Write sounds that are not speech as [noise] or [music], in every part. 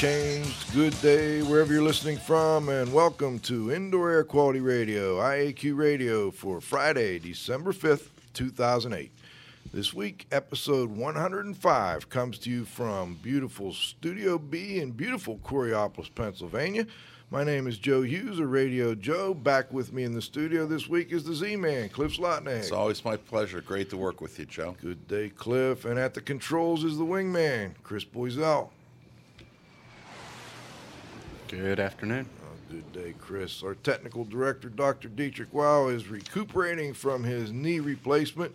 Changed. Good day wherever you're listening from, and welcome to Indoor Air Quality Radio, IAQ Radio, for Friday, December 5th, 2008. This week, episode 105 comes to you from beautiful Studio B in beautiful Coraopolis, Pennsylvania. My name is Joe Hughes, or Radio Joe. Back with me in the studio this week is the Z Man, Cliff Zlotnik. It's always my pleasure. Great to work with you, Joe. Good day, Cliff. And at the controls is the wingman, Chris Boisel. Good afternoon. Oh, good day, Chris. Our technical director, Dr. Dietrich Wow, is recuperating from his knee replacement.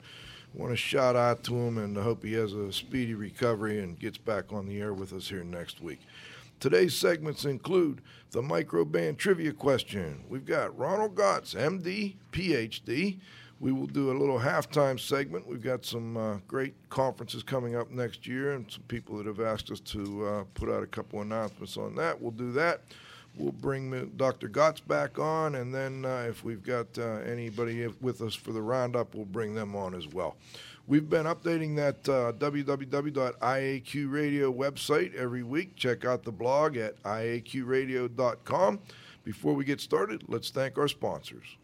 Want to shout out to him and hope he has a speedy recovery and gets back on the air with us here next week. Today's segments include the Microban trivia question. We've got Ronald Gots, MD, PhD. We will do a little halftime segment. We've got some uh, great conferences coming up next year and some people that have asked us to uh, put out a couple announcements on that. We'll do that. We'll bring Dr. Gots back on, and then uh, if we've got uh, anybody with us for the roundup, we'll bring them on as well. We've been updating that uh, website every week. Check out the blog at iaqradio.com. Before we get started, let's thank our sponsors.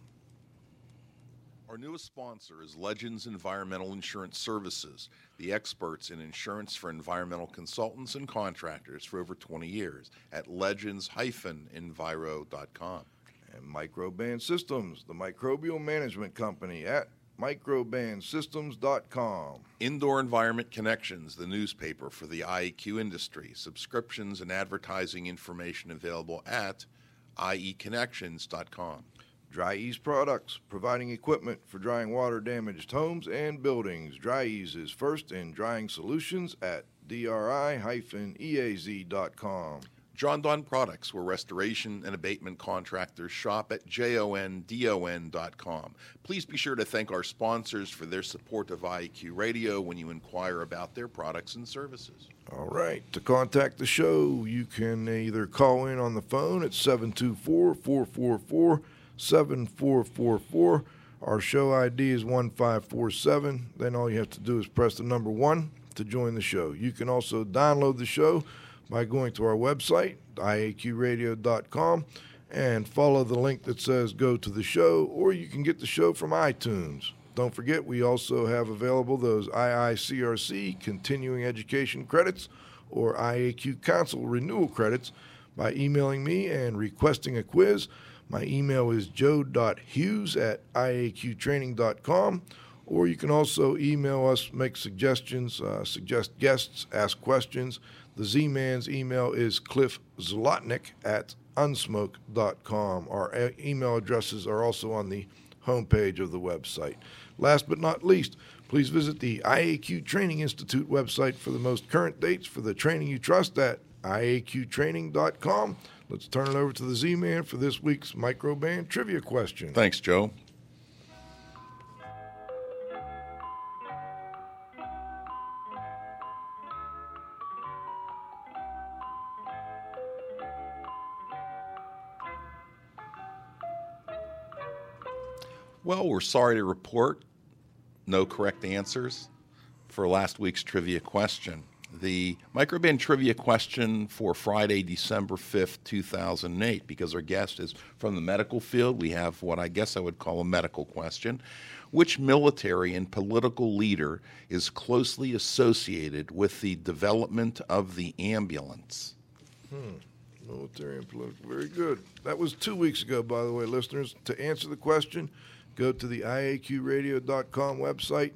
Our newest sponsor is Legends Environmental Insurance Services, the experts in insurance for environmental consultants and contractors for over 20 years at legends-enviro.com. And Microban Systems, the microbial management company at microbansystems.com. Indoor Environment Connections, the newspaper for the IEQ industry. Subscriptions and advertising information available at ieconnections.com. Dri-Eaz Products, providing equipment for drying water damaged homes and buildings. Dri-Eaz is first in drying solutions at dri-eaz.com. Jon-Don Products, where restoration and abatement contractors shop at jondon.com. Please be sure to thank our sponsors for their support of IEQ Radio when you inquire about their products and services. All right. To contact the show, you can either call in on the phone at 724 444 7444. Our show ID is 1547. Then all you have to do is press the number one to join the show. You can also download the show by going to our website, iaqradio.com, and follow the link that says go to the show, or you can get the show from iTunes. Don't forget, we also have available those IICRC continuing education credits or IAQ Council renewal credits by emailing me and requesting a quiz. My email is joe.hughes at iaqtraining.com, or you can also email us, make suggestions, uh, suggest guests, ask questions. The Z Man's email is cliffzlotnick at unsmoke.com. Our email addresses are also on the homepage of the website. Last but not least, please visit the IAQ Training Institute website for the most current dates for the training you trust at iaqtraining.com. Let's turn it over to the Z Man for this week's Microban trivia question. Thanks, Joe. Well, we're sorry to report no correct answers for last week's trivia question. The Microban trivia question for Friday, December 5th, 2008, because our guest is from the medical field, we have what I guess I would call a medical question. Which military and political leader is closely associated with the development of the ambulance? Hmm. Military and political. Very good. That was two weeks ago, by the way, listeners. To answer the question, go to the IAQradio.com website,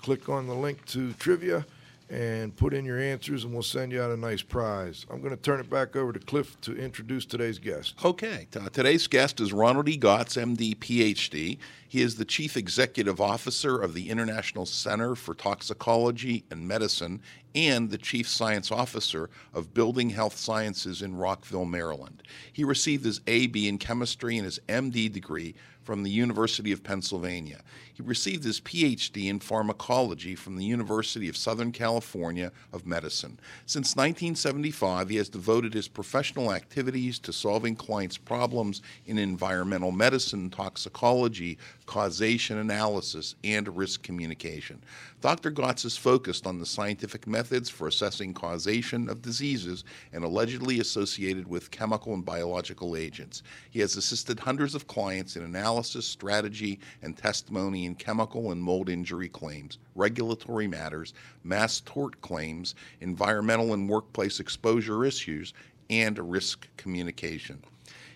click on the link to trivia, and put in your answers, and we'll send you out a nice prize. I'm going to turn it back over to Cliff to introduce today's guest. Okay. T- uh, today's guest is Ronald E. Gots, MD, PhD. He is the Chief Executive Officer of the International Center for Toxicology and Medicine and the Chief Science Officer of Building Health Sciences in Rockville, Maryland. He received his AB in chemistry and his MD degree from the University of Pennsylvania. He received his PhD in pharmacology from the University of Southern California of Medicine. Since 1975, he has devoted his professional activities to solving clients' problems in environmental medicine, toxicology, causation analysis, and risk communication. Dr. Gots is focused on the scientific methods for assessing causation of diseases and allegedly associated with chemical and biological agents. He has assisted hundreds of clients in analysis, strategy, and testimony in chemical and mold injury claims, regulatory matters, mass tort claims, environmental and workplace exposure issues, and risk communication.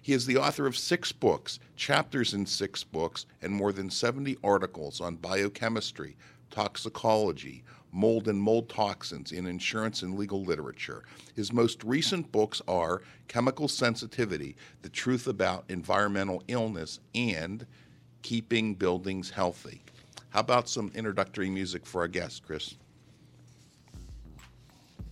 He is the author of six books, chapters in six books, and more than 70 articles on biochemistry, toxicology, mold and mold toxins in insurance and legal literature. His most recent books are Chemical Sensitivity The Truth About Environmental Illness and Keeping Buildings Healthy. How about some introductory music for our guest, Chris?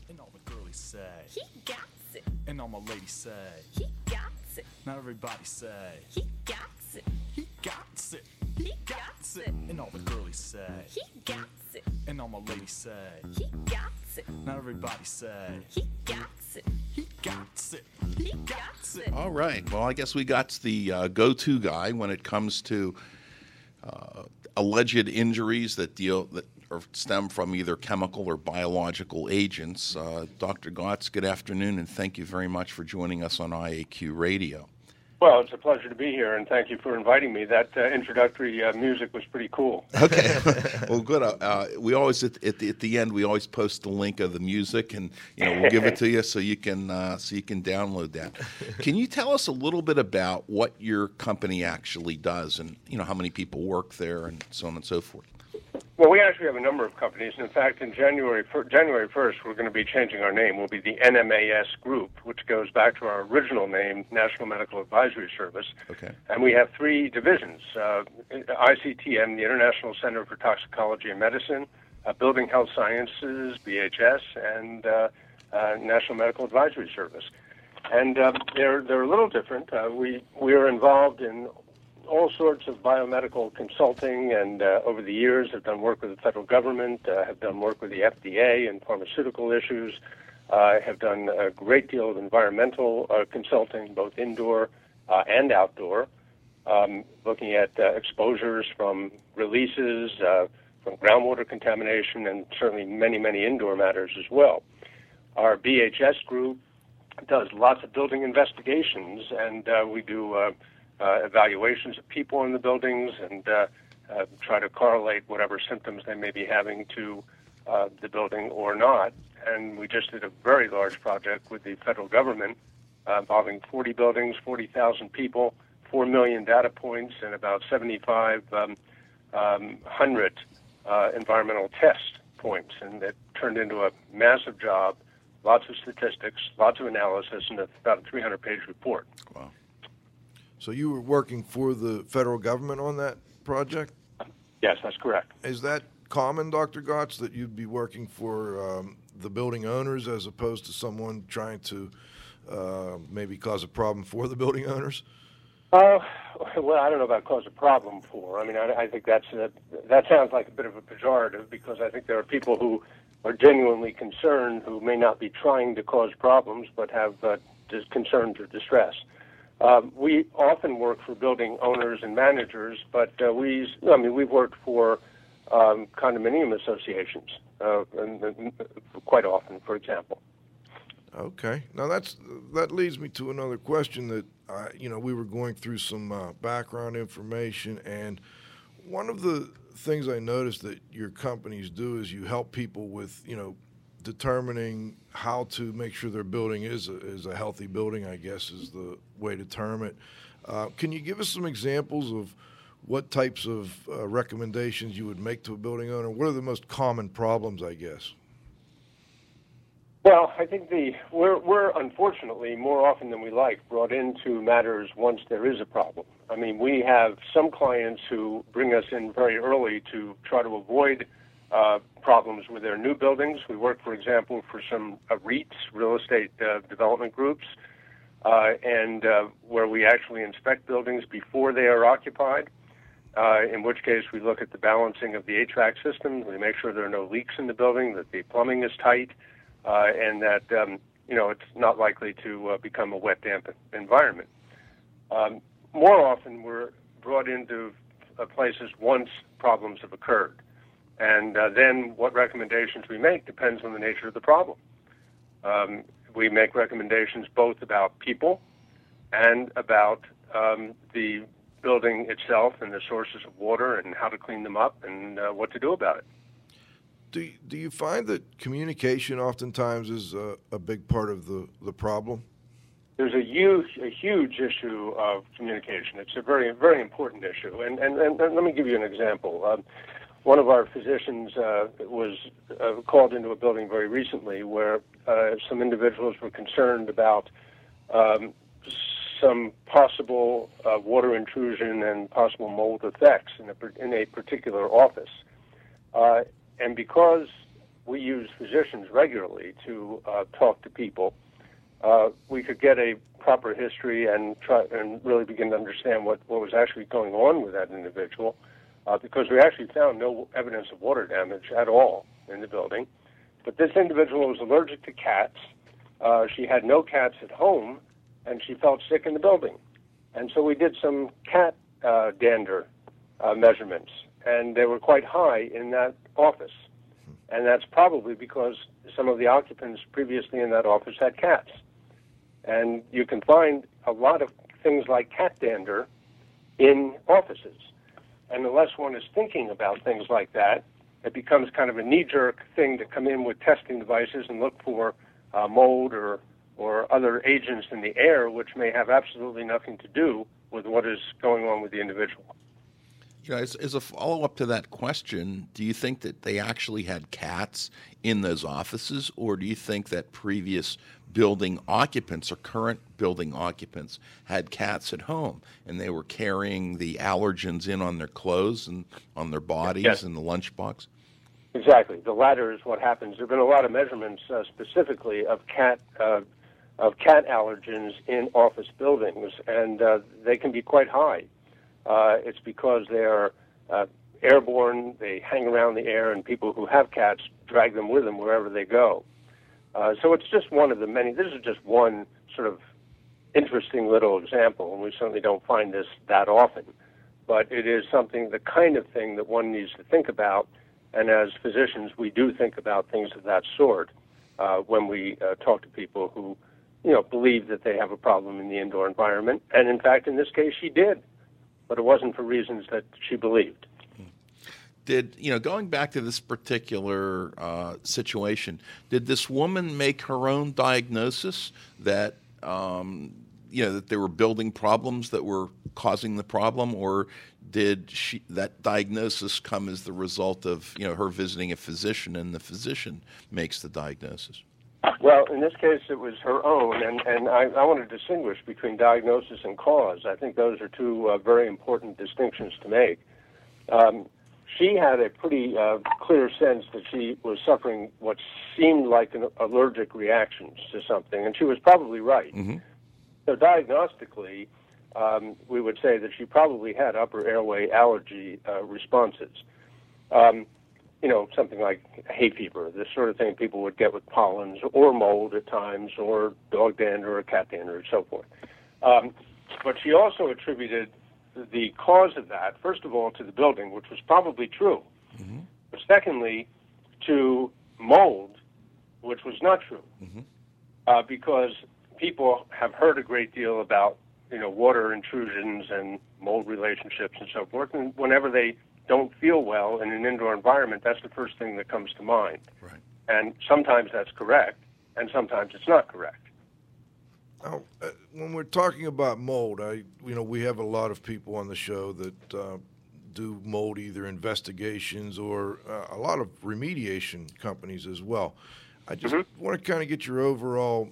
And all the girlies say, He got it. and all my ladies say, He got it. not everybody say, He got it. he got it, He got it. and all the girlies say, He got it. and all my ladies say, He got it. not everybody say, He got it. he got it, He got it. All right. Well, I guess we got the uh, go to guy when it comes to uh, alleged injuries that deal that or stem from either chemical or biological agents. Uh, Dr. Gots, good afternoon, and thank you very much for joining us on IAQ Radio. Well, it's a pleasure to be here, and thank you for inviting me. That uh, introductory uh, music was pretty cool. [laughs] Okay. [laughs] well, good. Uh, uh, we always at, at, the, at the end we always post the link of the music, and you know we'll give it to you so you can uh, so you can download that. [laughs] Can you tell us a little bit about what your company actually does, and you know how many people work there, and so on and so forth? Well, we actually have a number of companies, in fact, in January January first, we're going to be changing our name. We'll be the NMAS Group, which goes back to our original name, National Medical Advisory Service. Okay. And we have three divisions: uh, ICTM, the International Center for Toxicology and Medicine, uh, Building Health Sciences, BHS, and uh, uh, National Medical Advisory Service. And um, they're they're a little different. Uh, we we are involved in all sorts of biomedical consulting, and uh, over the years have done work with the federal government, uh, have done work with the FDA and pharmaceutical issues, uh, have done a great deal of environmental uh, consulting, both indoor uh, and outdoor, um, looking at uh, exposures from releases, from groundwater contamination, and certainly many, many indoor matters as well. Our BHS group does lots of building investigations, and we do uh, evaluations of people in the buildings and uh, uh, try to correlate whatever symptoms they may be having to uh, the building or not. And we just did a very large project with the federal government uh, involving 40 buildings, 40,000 people, 4 million data points, and about 7,500 um, um, uh, environmental test points. And it turned into a massive job, lots of statistics, lots of analysis, and about a 300 page report. Wow. So you were working for the federal government on that project? Yes, that's correct. Is that common, Dr. Gots, that you'd be working for um, the building owners as opposed to someone trying to uh, maybe cause a problem for the building owners? Uh, well, I don't know about cause a problem for. I mean, I, I think that's a, that sounds like a bit of a pejorative because I think there are people who are genuinely concerned who may not be trying to cause problems but have uh, dis- concerns or distress. Um, we often work for building owners and managers, but uh, we, I mean, we've worked for um, condominium associations uh, and, and quite often, for example. Okay. Now that's that leads me to another question that I, you know, we were going through some uh, background information, and one of the things I noticed that your companies do is you help people with, you know, determining how to make sure their building is a, is a healthy building, I guess is the way to term it. Uh, can you give us some examples of what types of uh, recommendations you would make to a building owner? What are the most common problems, I guess? Well, I think the we're we're unfortunately more often than we like brought into matters once there is a problem. I mean, we have some clients who bring us in very early to try to avoid uh, problems with their new buildings. We work, for example, for some uh, REITs, real estate uh, development groups, uh, and uh, where we actually inspect buildings before they are occupied. Uh, in which case, we look at the balancing of the HVAC system. We make sure there are no leaks in the building, that the plumbing is tight, and that um, you know it's not likely to become a wet, damp environment. Um, more often, we're brought into places once problems have occurred, and uh, then what recommendations we make depends on the nature of the problem. Um, we make recommendations both about people and about um, the building itself and the sources of water and how to clean them up and uh, what to do about it. Do you, do you find that communication oftentimes is a, a big part of the, the problem? There's a huge, a huge issue of communication. It's a very, very important issue. And, and, and let me give you an example. Um, one of our physicians uh, was uh, called into a building very recently where uh, some individuals were concerned about um, some possible uh, water intrusion and possible mold effects in a, in a particular office. Uh, and because we use physicians regularly to uh, talk to people, we could get a proper history and try and really begin to understand what, what was actually going on with that individual. Uh, because we actually found no evidence of water damage at all in the building. But this individual was allergic to cats. Uh, she had no cats at home, and she felt sick in the building. And so we did some cat uh, dander uh, measurements, and they were quite high in that office. And that's probably because some of the occupants previously in that office had cats. And you can find a lot of things like cat dander in offices. And unless one is thinking about things like that, it becomes kind of a knee jerk thing to come in with testing devices and look for uh, mold or or other agents in the air which may have absolutely nothing to do with what is going on with the individual. Yeah, as, as a follow up to that question, do you think that they actually had cats in those offices, or do you think that previous building occupants or current building occupants had cats at home and they were carrying the allergens in on their clothes and on their bodies Yes. in the lunchbox? Exactly. The latter is what happens. There have been a lot of measurements uh, specifically of cat uh, of cat allergens in office buildings, and uh, they can be quite high. Uh, it's because they're uh, airborne. They hang around the air, and people who have cats drag them with them wherever they go. Uh, so it's just one of the many. This is just one sort of interesting little example, and we certainly don't find this that often. But it is something, the kind of thing that one needs to think about. And as physicians, we do think about things of that sort uh, when we uh, talk to people who, you know, believe that they have a problem in the indoor environment. And in fact, in this case, she did, but it wasn't for reasons that she believed. Did you know going back to this particular uh, situation? Did this woman make her own diagnosis that um, you know that there were building problems that were causing the problem, or did she that diagnosis come as the result of you know her visiting a physician and the physician makes the diagnosis? Well, in this case, it was her own, and, and I, I want to distinguish between diagnosis and cause. I think those are two uh, very important distinctions to make. Um, she had a pretty uh, clear sense that she was suffering what seemed like an allergic reaction to something, and she was probably right. So, diagnostically, um, we would say that she probably had upper airway allergy uh, responses. Um, you know, something like hay fever, the sort of thing people would get with pollens or mold at times, or dog dander or cat dander, and so forth. Um, but she also attributed the cause of that, first of all, to the building, which was probably true. But secondly, to mold, which was not true, uh, because people have heard a great deal about you know water intrusions and mold relationships and so forth, and whenever they don't feel well in an indoor environment, that's the first thing that comes to mind. Right. And sometimes that's correct, and sometimes it's not correct. Now, uh, when we're talking about mold, I you know we have a lot of people on the show that uh, do mold either investigations or uh, a lot of remediation companies as well. I just want to kind of get your overall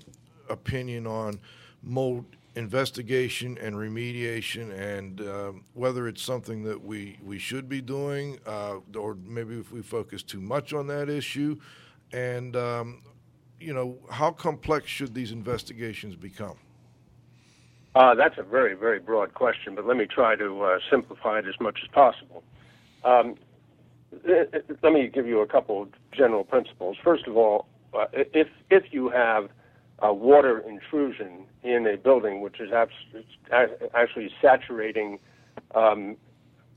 opinion on mold investigation and remediation, and um, whether it's something that we we should be doing, uh, or maybe if we focus too much on that issue, and um, you know how complex should these investigations become? Uh, that's a very, very broad question, but let me try to uh, simplify it as much as possible. Um, th- th- let me give you a couple of general principles. First of all, uh, if if you have a water intrusion in a building which is abs- actually saturating um,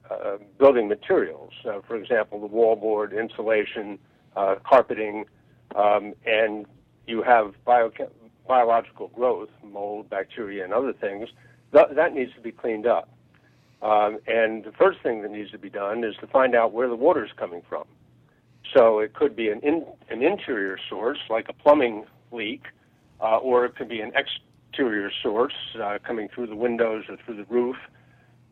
uh, building materials, uh, for example, the wallboard, insulation, uh, carpeting, um, and you have bio- biological growth, mold, bacteria, and other things, th- that needs to be cleaned up. Um, and the first thing that needs to be done is to find out where the water is coming from. So it could be an, in, an interior source, like a plumbing leak, uh, or it could be an exterior source uh, coming through the windows or through the roof.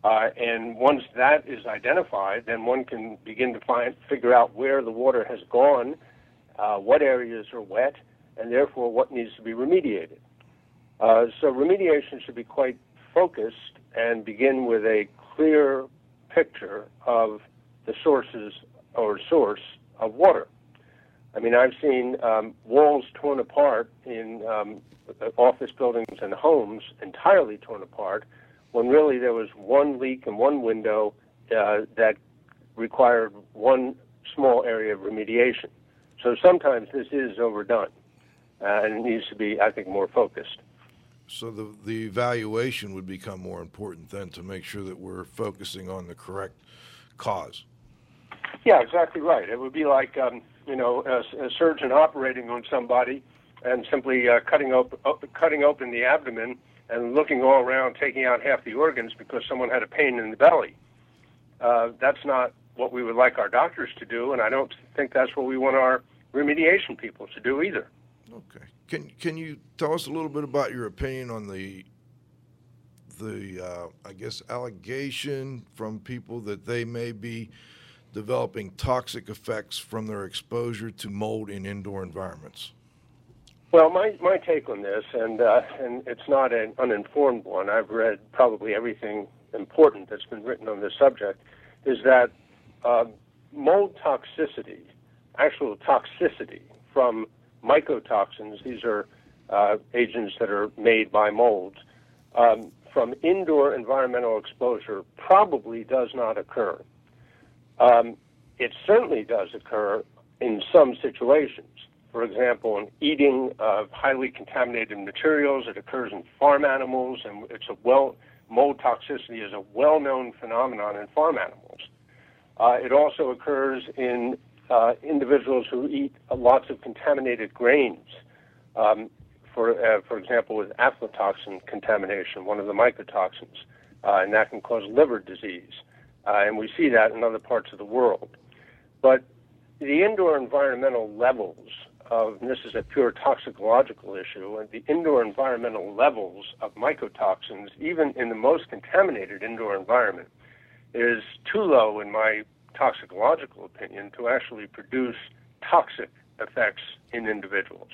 Uh, and once that is identified, then one can begin to find, figure out where the water has gone, uh, what areas are wet, and therefore what needs to be remediated. Uh, so remediation should be quite focused and begin with a clear picture of the sources or source of water. I mean, I've seen um, walls torn apart in um, office buildings and homes, entirely torn apart, when really there was one leak in one window uh, that required one small area of remediation. So sometimes this is overdone, uh, and it needs to be, I think, more focused. So the the evaluation would become more important then to make sure that we're focusing on the correct cause. Yeah, exactly right. It would be like um, you know a, a surgeon operating on somebody and simply uh, cutting open op- cutting open the abdomen and looking all around, taking out half the organs because someone had a pain in the belly. Uh, that's not what we would like our doctors to do, and I don't think that's what we want our remediation people to do either. Okay. Can can you tell us a little bit about your opinion on the the uh, I guess allegation from people that they may be developing toxic effects from their exposure to mold in indoor environments? Well, my, my take on this, and uh, and it's not an uninformed one. I've read probably everything important that's been written on this subject. Is that uh, mold toxicity, actual toxicity from mycotoxins? These are uh, agents that are made by molds um, from indoor environmental exposure. Probably does not occur. Um, it certainly does occur in some situations. For example, in eating of highly contaminated materials, it occurs in farm animals, and it's a well mold toxicity is a well-known phenomenon in farm animals. Uh, it also occurs in uh, individuals who eat lots of contaminated grains. Um, for uh, for example, with aflatoxin contamination, one of the mycotoxins, uh, and that can cause liver disease. Uh, and we see that in other parts of the world. But the indoor environmental levels of, and this is a pure toxicological issue, and the indoor environmental levels of mycotoxins, even in the most contaminated indoor environment, is too low, in my toxicological opinion, to actually produce toxic effects in individuals.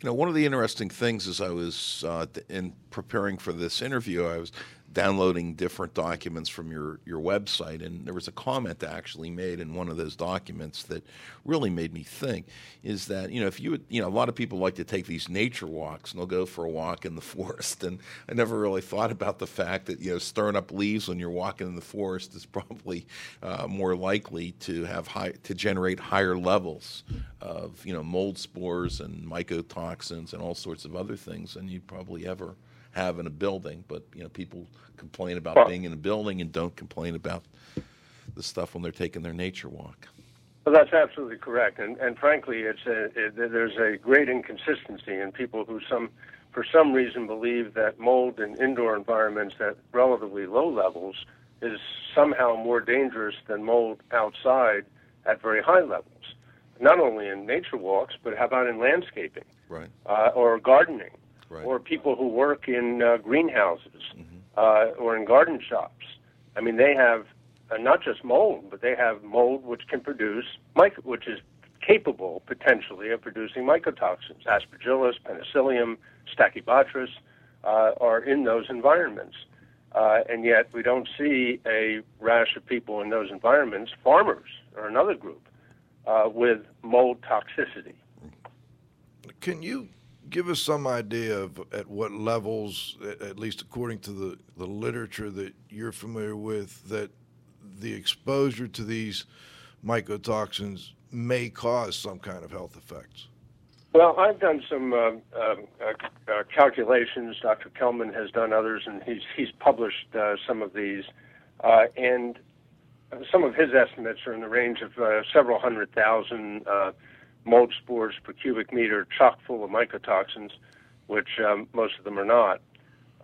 You know, one of the interesting things as I was uh, in preparing for this interview, I was downloading different documents from your, your website, and there was a comment actually made in one of those documents that really made me think is that, you know, if you would, you know, a lot of people like to take these nature walks and they'll go for a walk in the [laughs] forest. And I never really thought about the fact that, you know, stirring up leaves when you're walking in the forest is probably uh, more likely to have high, to generate higher levels of, you know, mold spores and mycotoxins and all sorts of other things than you probably ever have in a building, but you know people complain about Well- being in a building and don't complain about the stuff when they're taking their nature walk. Well, that's absolutely correct, and and frankly, it's a it, there's a great inconsistency in people who some for some reason believe that mold in indoor environments at relatively low levels is somehow more dangerous than mold outside at very high levels. not only in nature walks, but how about in landscaping Right. uh, or gardening, Right. or people who work in uh, greenhouses uh, or in garden shops. I mean, they have uh, not just mold, but they have mold which can produce mic- which is capable potentially of producing mycotoxins. Aspergillus, Penicillium, Stachybotrys uh, are in those environments. Uh, and yet we don't see a rash of people in those environments, farmers or another group, uh, with mold toxicity. Can you give us some idea of at what levels, at- least according to the, the literature that you're familiar with, that the exposure to these mycotoxins may cause some kind of health effects? Well, I've done some uh, uh, uh, calculations. Dr. Kelman has done others, and he's he's published uh, some of these. Uh, and some of his estimates are in the range of uh, several hundred thousand mold spores per cubic meter, chock full of mycotoxins, which um, most of them are not.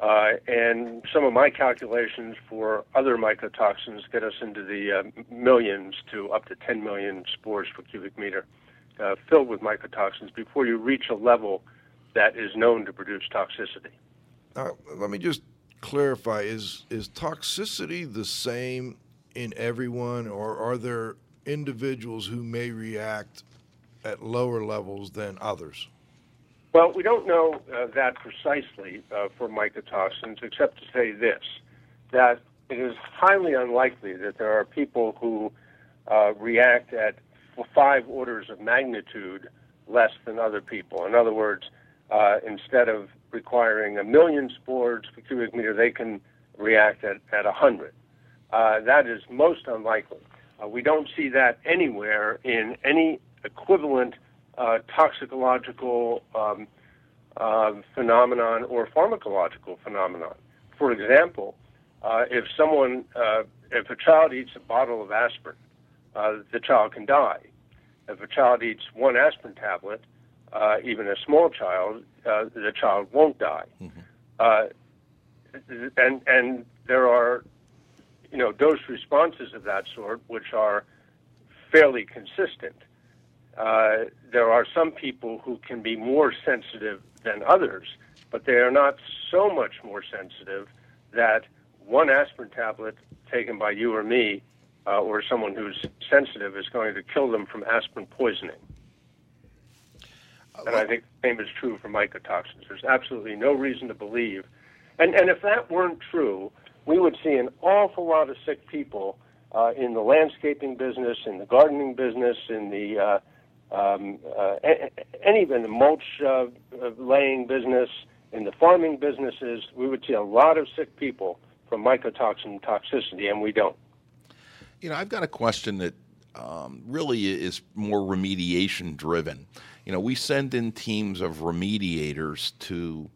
Uh, and some of my calculations for other mycotoxins get us into the uh, millions to up to 10 million spores per cubic meter uh, filled with mycotoxins before you reach a level that is known to produce toxicity. Now, let me just clarify: is is toxicity the same in everyone, or are there individuals who may react at lower levels than others? Well, we don't know uh, that precisely uh, for mycotoxins, except to say this that it is highly unlikely that there are people who uh, react at five orders of magnitude less than other people. In other words, uh, instead of requiring a million spores per cubic meter, they can react at, at 100. Uh, that is most unlikely. Uh, we don't see that anywhere in any equivalent uh, toxicological um, uh, phenomenon or pharmacological phenomenon. For example, uh, if someone, uh, if a child eats a bottle of aspirin, uh, the child can die. If a child eats one aspirin tablet, uh, even a small child, uh, the child won't die. Uh, and and there are, you know, dose responses of that sort which are fairly consistent. Uh, there are some people who can be more sensitive than others, but they are not so much more sensitive that one aspirin tablet taken by you or me uh, or someone who's sensitive is going to kill them from aspirin poisoning. And I think the same is true for mycotoxins. There's absolutely no reason to believe. And, and if that weren't true, we would see an awful lot of sick people uh, in the landscaping business, in the gardening business, in the uh, um, uh, and even the mulch uh, uh, laying business, in the farming businesses. We would see a lot of sick people from mycotoxin toxicity, and we don't. You know, I've got a question that um, really is more remediation driven. You know, we send in teams of remediators to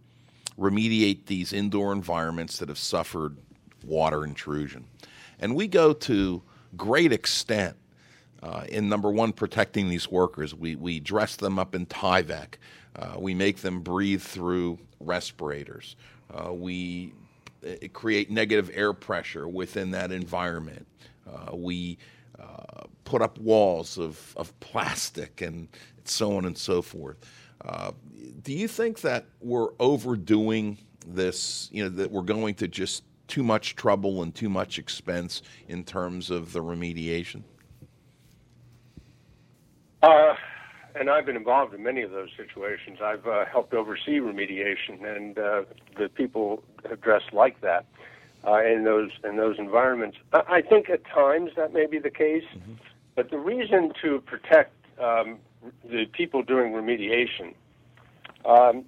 remediate these indoor environments that have suffered water intrusion. And we go to great extent uh, in number one, protecting these workers. We, we dress them up in Tyvek. Uh, we make them breathe through respirators. Uh, we uh, create negative air pressure within that environment. Uh, we uh, put up walls of, of plastic and so on and so forth. Do you think that we're overdoing this? You know, that we're going to just too much trouble and too much expense in terms of the remediation? And I've been involved in many of those situations. I've uh, helped oversee remediation, and uh, the people have dressed like that uh, in those in those environments. I, I think at times that may be the case, but the reason to protect um, the people doing remediation, um,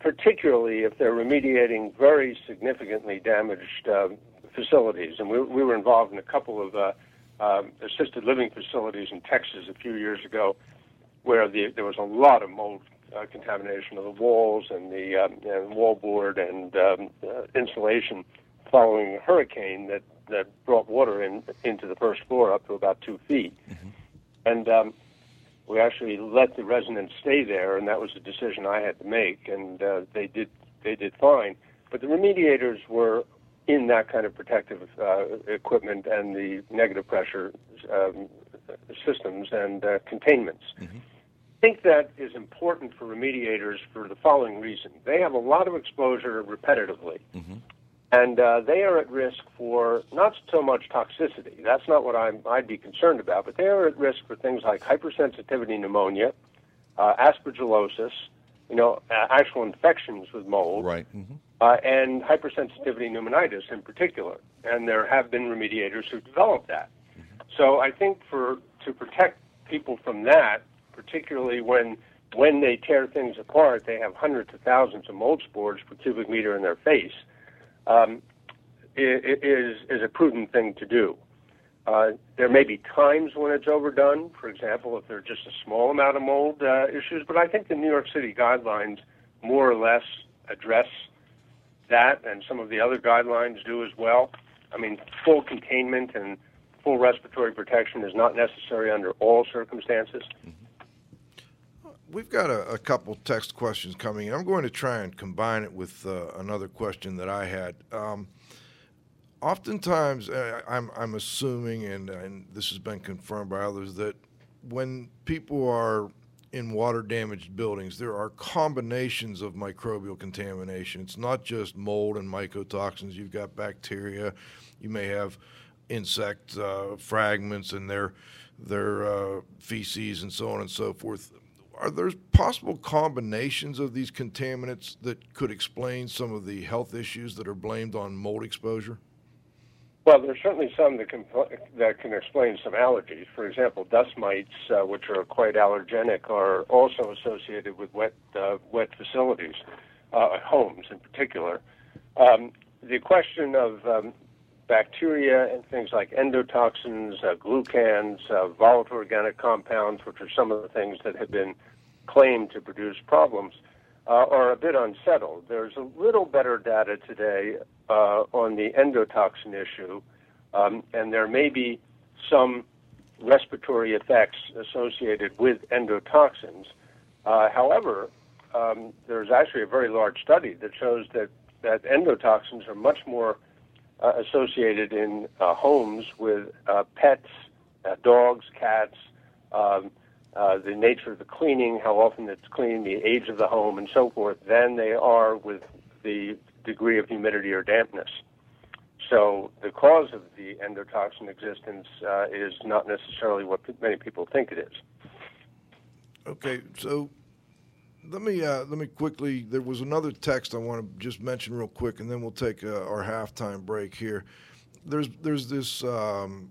particularly if they're remediating very significantly damaged uh, facilities, and we, we were involved in a couple of uh, um, assisted living facilities in Texas a few years ago, where the, there was a lot of mold uh, contamination of the walls and the um, and wall board and um, uh, insulation following a hurricane that, that brought water in into the first floor up to about two feet. And um, we actually let the residents stay there, and that was a decision I had to make, and uh, they did they did fine. But the remediators were in that kind of protective uh, equipment and the negative pressure um, systems and uh, containments. I think that is important for remediators for the following reason. They have a lot of exposure repetitively, and uh, they are at risk for not so much toxicity. That's not what I'm, I'd be concerned about, but they are at risk for things like hypersensitivity pneumonia, uh, aspergillosis, you know, uh, actual infections with mold, Right. hmm uh, and hypersensitivity pneumonitis in particular. And there have been remediators who've developed that. So I think for to protect people from that, particularly when when they tear things apart, they have hundreds of thousands of mold spores per cubic meter in their face. Um, is is a prudent thing to do. Uh, there may be times when it's overdone. For example, if there's just a small amount of mold uh, issues, but I think the New York City guidelines more or less address that, and some of the other guidelines do as well. I mean, full containment and full respiratory protection is not necessary under all circumstances. We've got a, a couple text questions coming. in. I'm going to try and combine it with uh, another question that I had. Um, oftentimes, uh, I'm, I'm assuming, and, and this has been confirmed by others, that when people are in water damaged buildings, there are combinations of microbial contamination. It's not just mold and mycotoxins. You've got bacteria. You may have insect uh, fragments and their their uh, feces and so on and so forth. Are there possible combinations of these contaminants that could explain some of the health issues that are blamed on mold exposure? Well, there's certainly some that can that can explain some allergies. For example, dust mites, uh, which are quite allergenic, are also associated with wet uh, wet facilities, uh, homes in particular. Um, the question of um, bacteria and things like endotoxins, uh, glucans, uh, volatile organic compounds, which are some of the things that have been claimed to produce problems, uh, are a bit unsettled. There's a little better data today uh, on the endotoxin issue, um, and there may be some respiratory effects associated with endotoxins. Uh, however, um, there's actually a very large study that shows that, that endotoxins are much more uh, associated in uh, homes with uh, pets, uh, dogs, cats, um, uh, the nature of the cleaning, how often it's cleaned, the age of the home, and so forth, than they are with the degree of humidity or dampness. So the cause of the endotoxin existence uh, is not necessarily what many people think it is. Okay, so let me uh, let me quickly. There was another text I want to just mention real quick, and then we'll take uh, our halftime break here. There's there's this, um,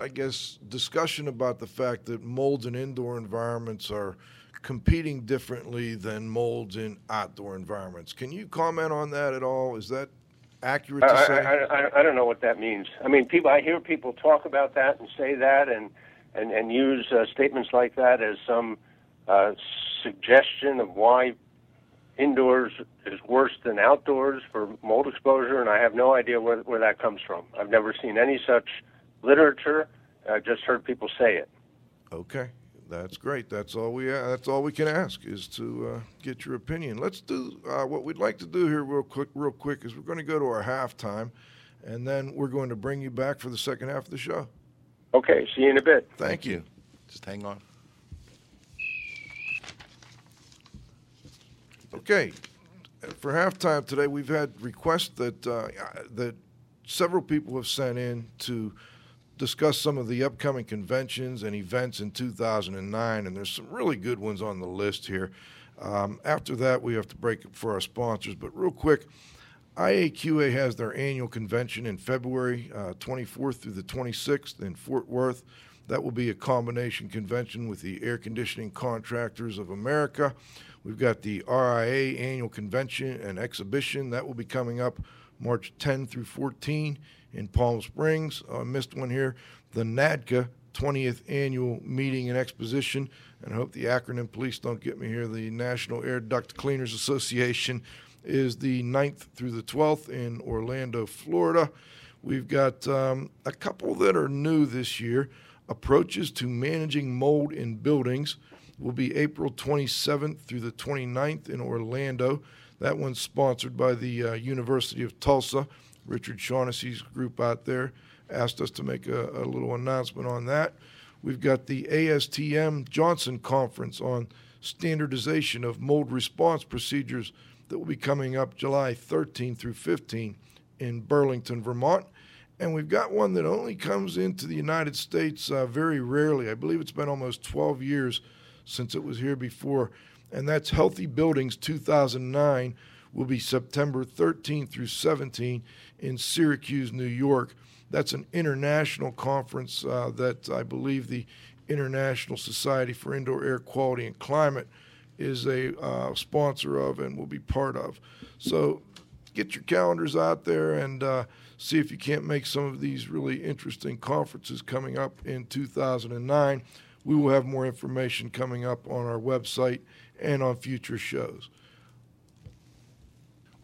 I guess, discussion about the fact that molds in indoor environments are competing differently than molds in outdoor environments. Can you comment on that at all? Is that accurate to I, say? I, I, I don't know what that means. I mean, people. I hear people talk about that and say that, and and and use uh, statements like that as some uh, suggestion of why indoors is worse than outdoors for mold exposure, and I have no idea where where that comes from. I've never seen any such literature. I just heard people say it. Okay, that's great. That's all we that's all we can ask is to uh, get your opinion. Let's do uh, what we'd like to do here real quick. Real quick is we're going to go to our halftime, and then we're going to bring you back for the second half of the show. Okay, see you in a bit. Thank you. Just hang on. Okay, for halftime today, we've had requests that uh, that several people have sent in to discuss some of the upcoming conventions and events in 2009, and there's some really good ones on the list here. Um, after that, we have to break for our sponsors, but real quick. IAQA has their annual convention in February uh, 24th through the 26th in Fort Worth. That will be a combination convention with the Air Conditioning Contractors of America. We've got the RIA annual convention and exhibition that will be coming up March 10 through 14 in Palm Springs. I missed one here. The NADCA 20th annual meeting and exposition, and I hope the acronym police don't get me here. The National Air Duct Cleaners Association is the 9th through the 12th in Orlando, Florida. We've got um, a couple that are new this year. Approaches to managing mold in buildings will be April 27th through the 29th in Orlando. That one's sponsored by the uh, University of Tulsa, Richard Shaughnessy's group out there. asked us to make a, a little announcement on that. We've got the ASTM Johnson Conference on standardization of mold response procedures that will be coming up July 13 through 15 in Burlington, Vermont. And we've got one that only comes into the United States uh, very rarely. I believe it's been almost 12 years since it was here before. And that's Healthy Buildings 2009 will be September 13 through 17 in Syracuse, New York. That's an international conference uh, that I believe the International Society for Indoor Air Quality and Climate is a uh, sponsor of and will be part of. So get your calendars out there and uh, see if you can't make some of these really interesting conferences coming up in 2009. We will have more information coming up on our website and on future shows.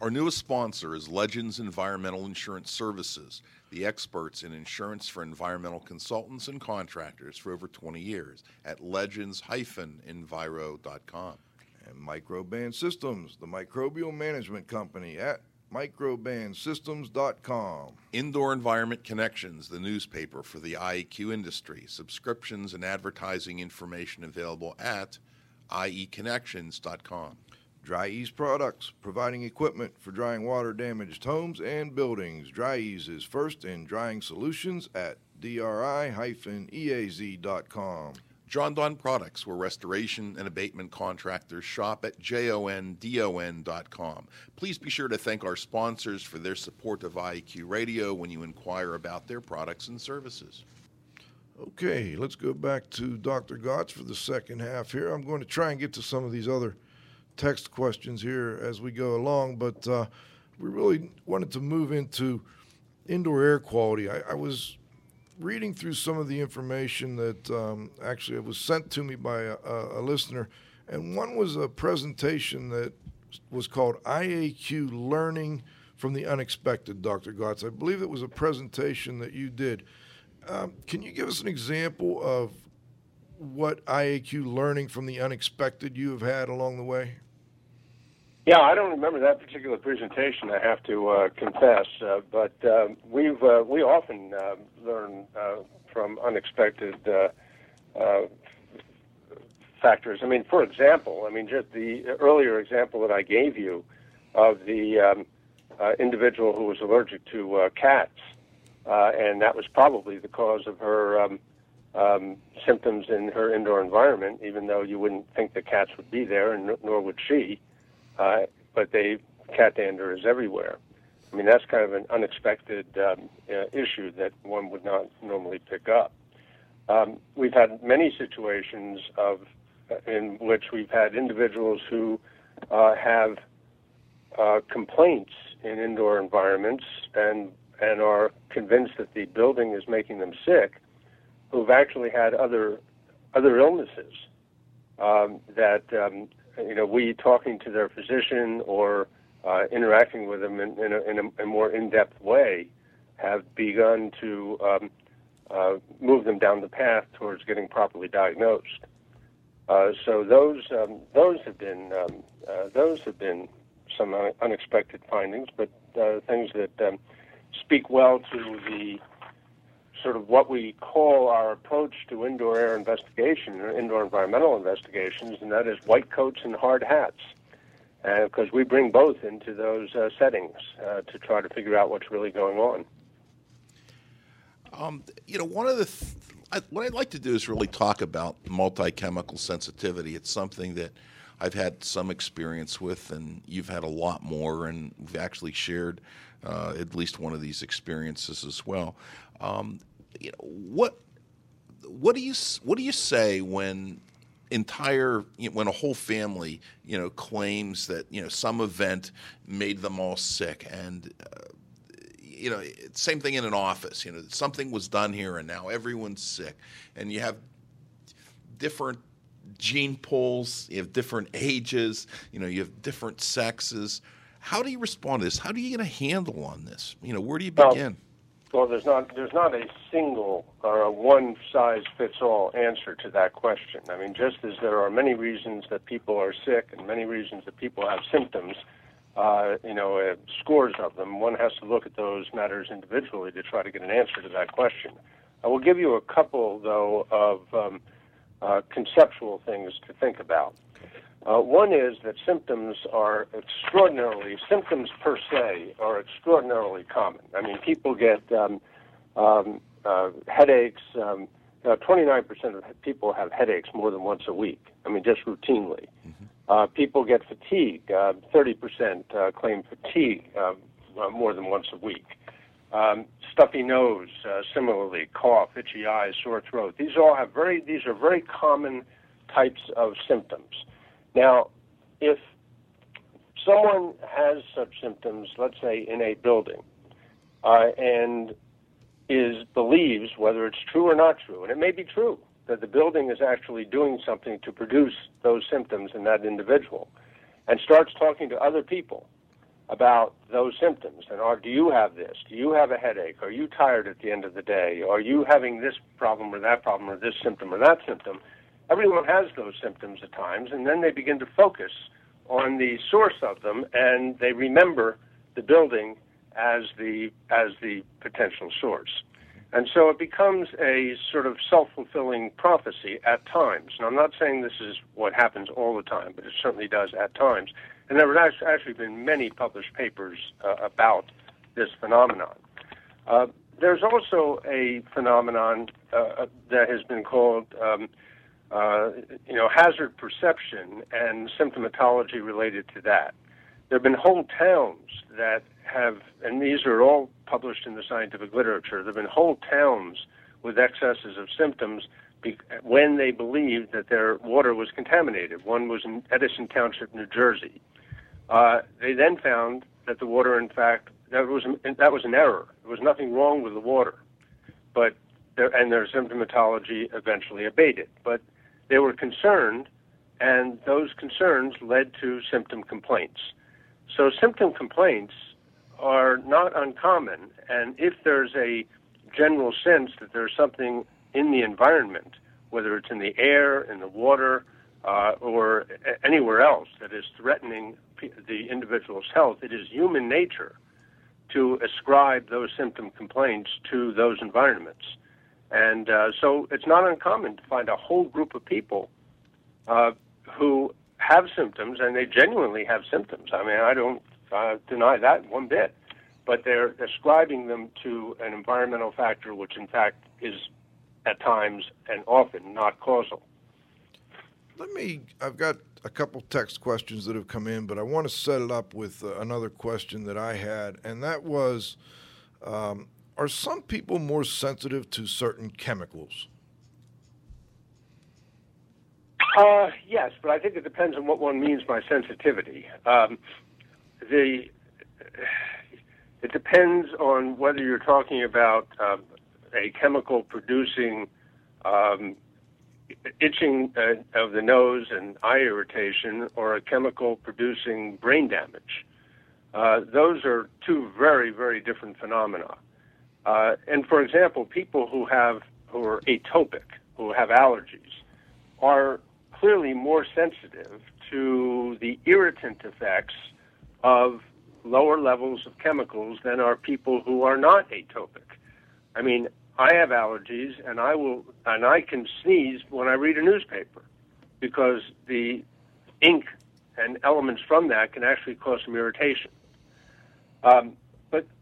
Our newest sponsor is Legends Environmental Insurance Services, the experts in insurance for environmental consultants and contractors for over 20 years at legends-enviro.com. And Microban Systems, the microbial management company at microbansystems.com. Indoor Environment Connections, the newspaper for the IEQ industry. Subscriptions and advertising information available at ieconnections.com. Dri-Eaz Products, providing equipment for drying water damaged homes and buildings. Dri-Eaz is first in drying solutions at dri-eaz.com. Jon-Don Products, where restoration and abatement contractors shop at jondon.com. Please be sure to thank our sponsors for their support of IEQ Radio when you inquire about their products and services. Okay, let's go back to Dr. Gots for the second half here. I'm going to try and get to some of these other text questions here as we go along, but uh, we really wanted to move into indoor air quality. I, I was reading through some of the information that um, actually was sent to me by a, a, listener, and one was a presentation that was called IAQ Learning from the Unexpected, Dr. Gots. I believe it was a presentation that you did. Um, can you give us an example of what IAQ learning from the unexpected you have had along the way? Yeah, I don't remember that particular presentation. I have to uh, confess, uh, but uh, we've uh, we often uh, learn uh, from unexpected factors. I mean, for example, I mean just the earlier example that I gave you of the um, individual who was allergic to cats, and that was probably the cause of her. Um, um, symptoms in her indoor environment, even though you wouldn't think the cats would be there, and nor would she uh, but they cat dander is everywhere. I mean, that's kind of an unexpected um, uh, issue that one would not normally pick up. Um, we've had many situations of uh, in which we've had individuals who uh, have uh, complaints in indoor environments and and are convinced that the building is making them sick, who've actually had other other illnesses um, that um, you know, we talking to their physician or uh, interacting with them in, in, a, in a, more in-depth way have begun to um, uh, move them down the path towards getting properly diagnosed. Uh, so those um, those have been um, uh, those have been some unexpected findings, but uh, things that um, speak well to the sort of what we call our approach to indoor air investigation, indoor environmental investigations, and that is white coats and hard hats. Because uh, we bring both into those uh, settings uh, to try to figure out what's really going on. Um, you know, one of the th- I, what I'd like to do is really talk about multi-chemical sensitivity. It's something that I've had some experience with, and you've had a lot more, and we've actually shared uh, at least one of these experiences as well. Um, you know, what what do you what do you say when entire you know, when a whole family you know claims that you know some event made them all sick and uh, you know same thing in an office you know something was done here and now everyone's sick and you have different gene pools you have different ages you know you have different sexes. How do you respond to this? How do you get a handle on this? You know where do you begin well, there's not there's not a single or a one size fits all answer to that question. I mean, just as there are many reasons that people are sick and many reasons that people have symptoms, uh, you know, uh, scores of them. One has to look at those matters individually to try to get an answer to that question. I will give you a couple, though, of um, uh, conceptual things to think about. Uh, one is that symptoms are extraordinarily, symptoms per se are extraordinarily common. I mean, people get um, um, uh, headaches. Um, uh, 29% of people have headaches more than once a week. I mean, just routinely. Uh, people get fatigue. Uh, 30% uh, claim fatigue uh, uh, more than once a week. Um, stuffy nose, uh, similarly, cough, itchy eyes, sore throat. These all have very. These are very common types of symptoms. Now, if someone has such symptoms, let's say in a building, uh, and is believes whether it's true or not true, and it may be true that the building is actually doing something to produce those symptoms in that individual, and starts talking to other people about those symptoms and are do you have this? Do you have a headache? Are you tired at the end of the day? Are you having this problem or that problem or this symptom or that symptom everyone has those symptoms at times and then they begin to focus on the source of them and they remember the building as the as the potential source. And so it becomes a sort of self-fulfilling prophecy at times. And i'm not saying this is what happens all the time but it certainly does at times. And there have actually been many published papers uh, about this phenomenon. Uh, there's also a phenomenon uh, that has been called, um, uh, you know, hazard perception and symptomatology related to that. There have been whole towns that have, and these are all published in the scientific literature. There have been whole towns with excesses of symptoms be- when they believed that their water was contaminated. One was in Edison Township, New Jersey. Uh, they then found that the water, in fact, that was that was an error. There was nothing wrong with the water, but and their symptomatology eventually abated. But they were concerned, and those concerns led to symptom complaints. So symptom complaints are not uncommon, and if there's a general sense that there's something in the environment, whether it's in the air, in the water, uh, or anywhere else that is threatening the individual's health, it is human nature to ascribe those symptom complaints to those environments. And uh, so it's not uncommon to find a whole group of people uh, who have symptoms, and they genuinely have symptoms. I mean, I don't uh, deny that one bit, but they're ascribing them to an environmental factor, which in fact is at times and often not causal. Let me, I've got a couple text questions that have come in, but I want to set it up with uh, another question that I had, and that was um, Are some people more sensitive to certain chemicals? Uh, yes, but I think it depends on what one means by sensitivity. Um, the it depends on whether you're talking about uh, a chemical producing um, itching uh, of the nose and eye irritation or a chemical producing brain damage. Uh, those are two very, very different phenomena. Uh, and for example, people who have who are atopic, who have allergies, are clearly more sensitive to the irritant effects of lower levels of chemicals than are people who are not atopic. I mean, I have allergies, and I will, and I can sneeze when I read a newspaper, because the ink and elements from that can actually cause some irritation. Um,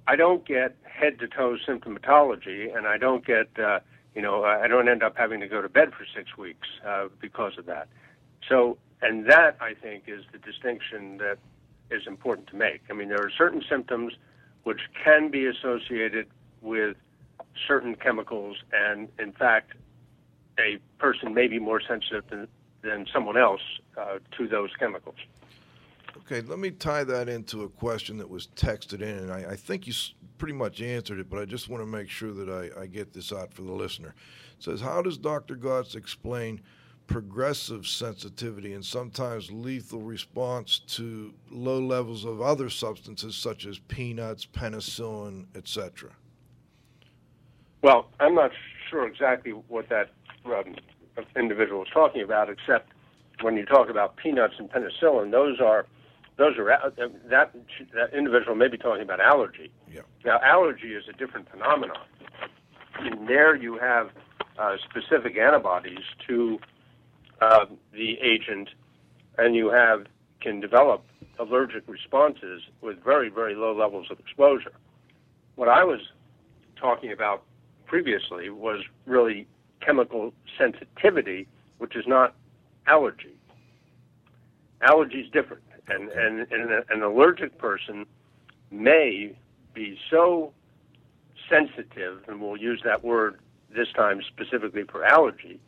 I don't get head to toe symptomatology, and I don't get, uh, you know, I don't end up having to go to bed for six weeks uh, because of that. So, and that I think is the distinction that is important to make. I mean, there are certain symptoms which can be associated with certain chemicals, and in fact, a person may be more sensitive than, than someone else uh, to those chemicals. Okay, let me tie that into a question that was texted in, and I, I think you pretty much answered it, but I just want to make sure that I, I get this out for the listener. It says, How does Dr. Gots explain progressive sensitivity and sometimes lethal response to low levels of other substances such as peanuts, penicillin, etc.? Well, I'm not sure exactly what that um, individual is talking about, except when you talk about peanuts and penicillin, those are those are uh, that that individual may be talking about allergy. Yeah. Now, allergy is a different phenomenon. In there, you have uh, specific antibodies to uh, the agent, and you have can develop allergic responses with very very low levels of exposure. What I was talking about previously was really chemical sensitivity, which is not allergy. Allergy is different, and and, and an allergic person may be so sensitive, and we'll use that word this time specifically for allergy,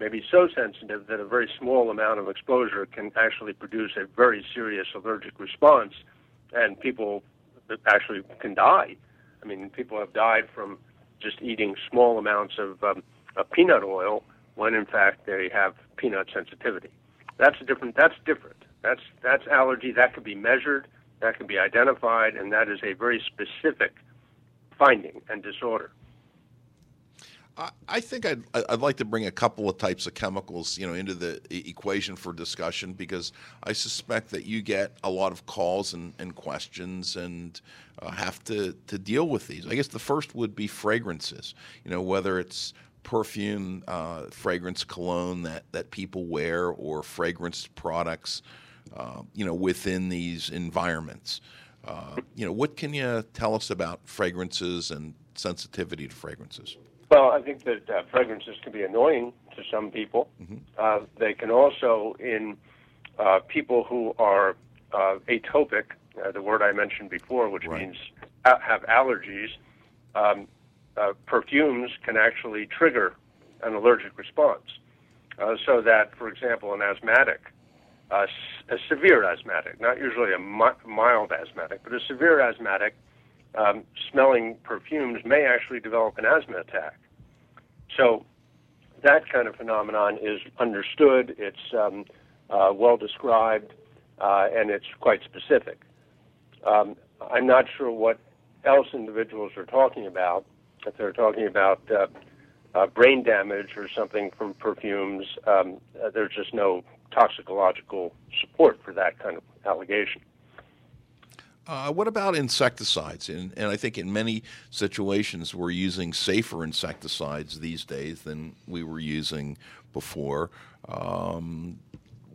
may be so sensitive that a very small amount of exposure can actually produce a very serious allergic response, and people actually can die. I mean, people have died from just eating small amounts of, um, of peanut oil when in fact they have peanut sensitivity. That's a different. That's different. That's that's allergy. That can be measured. That can be identified, and that is a very specific finding and disorder. I- think I'd, I'd like to bring a couple of types of chemicals, you know, into the equation for discussion because I suspect that you get a lot of calls and, and questions and uh, have to, to deal with these. I guess the first would be fragrances, you know, whether it's perfume, uh, fragrance cologne that, that people wear or fragrance products, uh, you know, within these environments. Uh, you know, what can you tell us about fragrances and sensitivity to fragrances? Well, I think that uh, fragrances can be annoying to some people. Uh, they can also, in uh, people who are uh, atopic, uh, the word I mentioned before, which Right. means have allergies, um, uh, perfumes can actually trigger an allergic response. Uh, so that, for example, an asthmatic, s- a severe asthmatic, not usually a mi- mild asthmatic, but a severe asthmatic, um, smelling perfumes may actually develop an asthma attack. So that kind of phenomenon is understood, it's um, uh, well described, uh, and it's quite specific. Um, I'm not sure what else individuals are talking about. If they're talking about uh, uh, brain damage or something from perfumes, um, uh, there's just no toxicological support for that kind of allegation. Uh, what about insecticides? And, and I think in many situations we're using safer insecticides these days than we were using before. Um,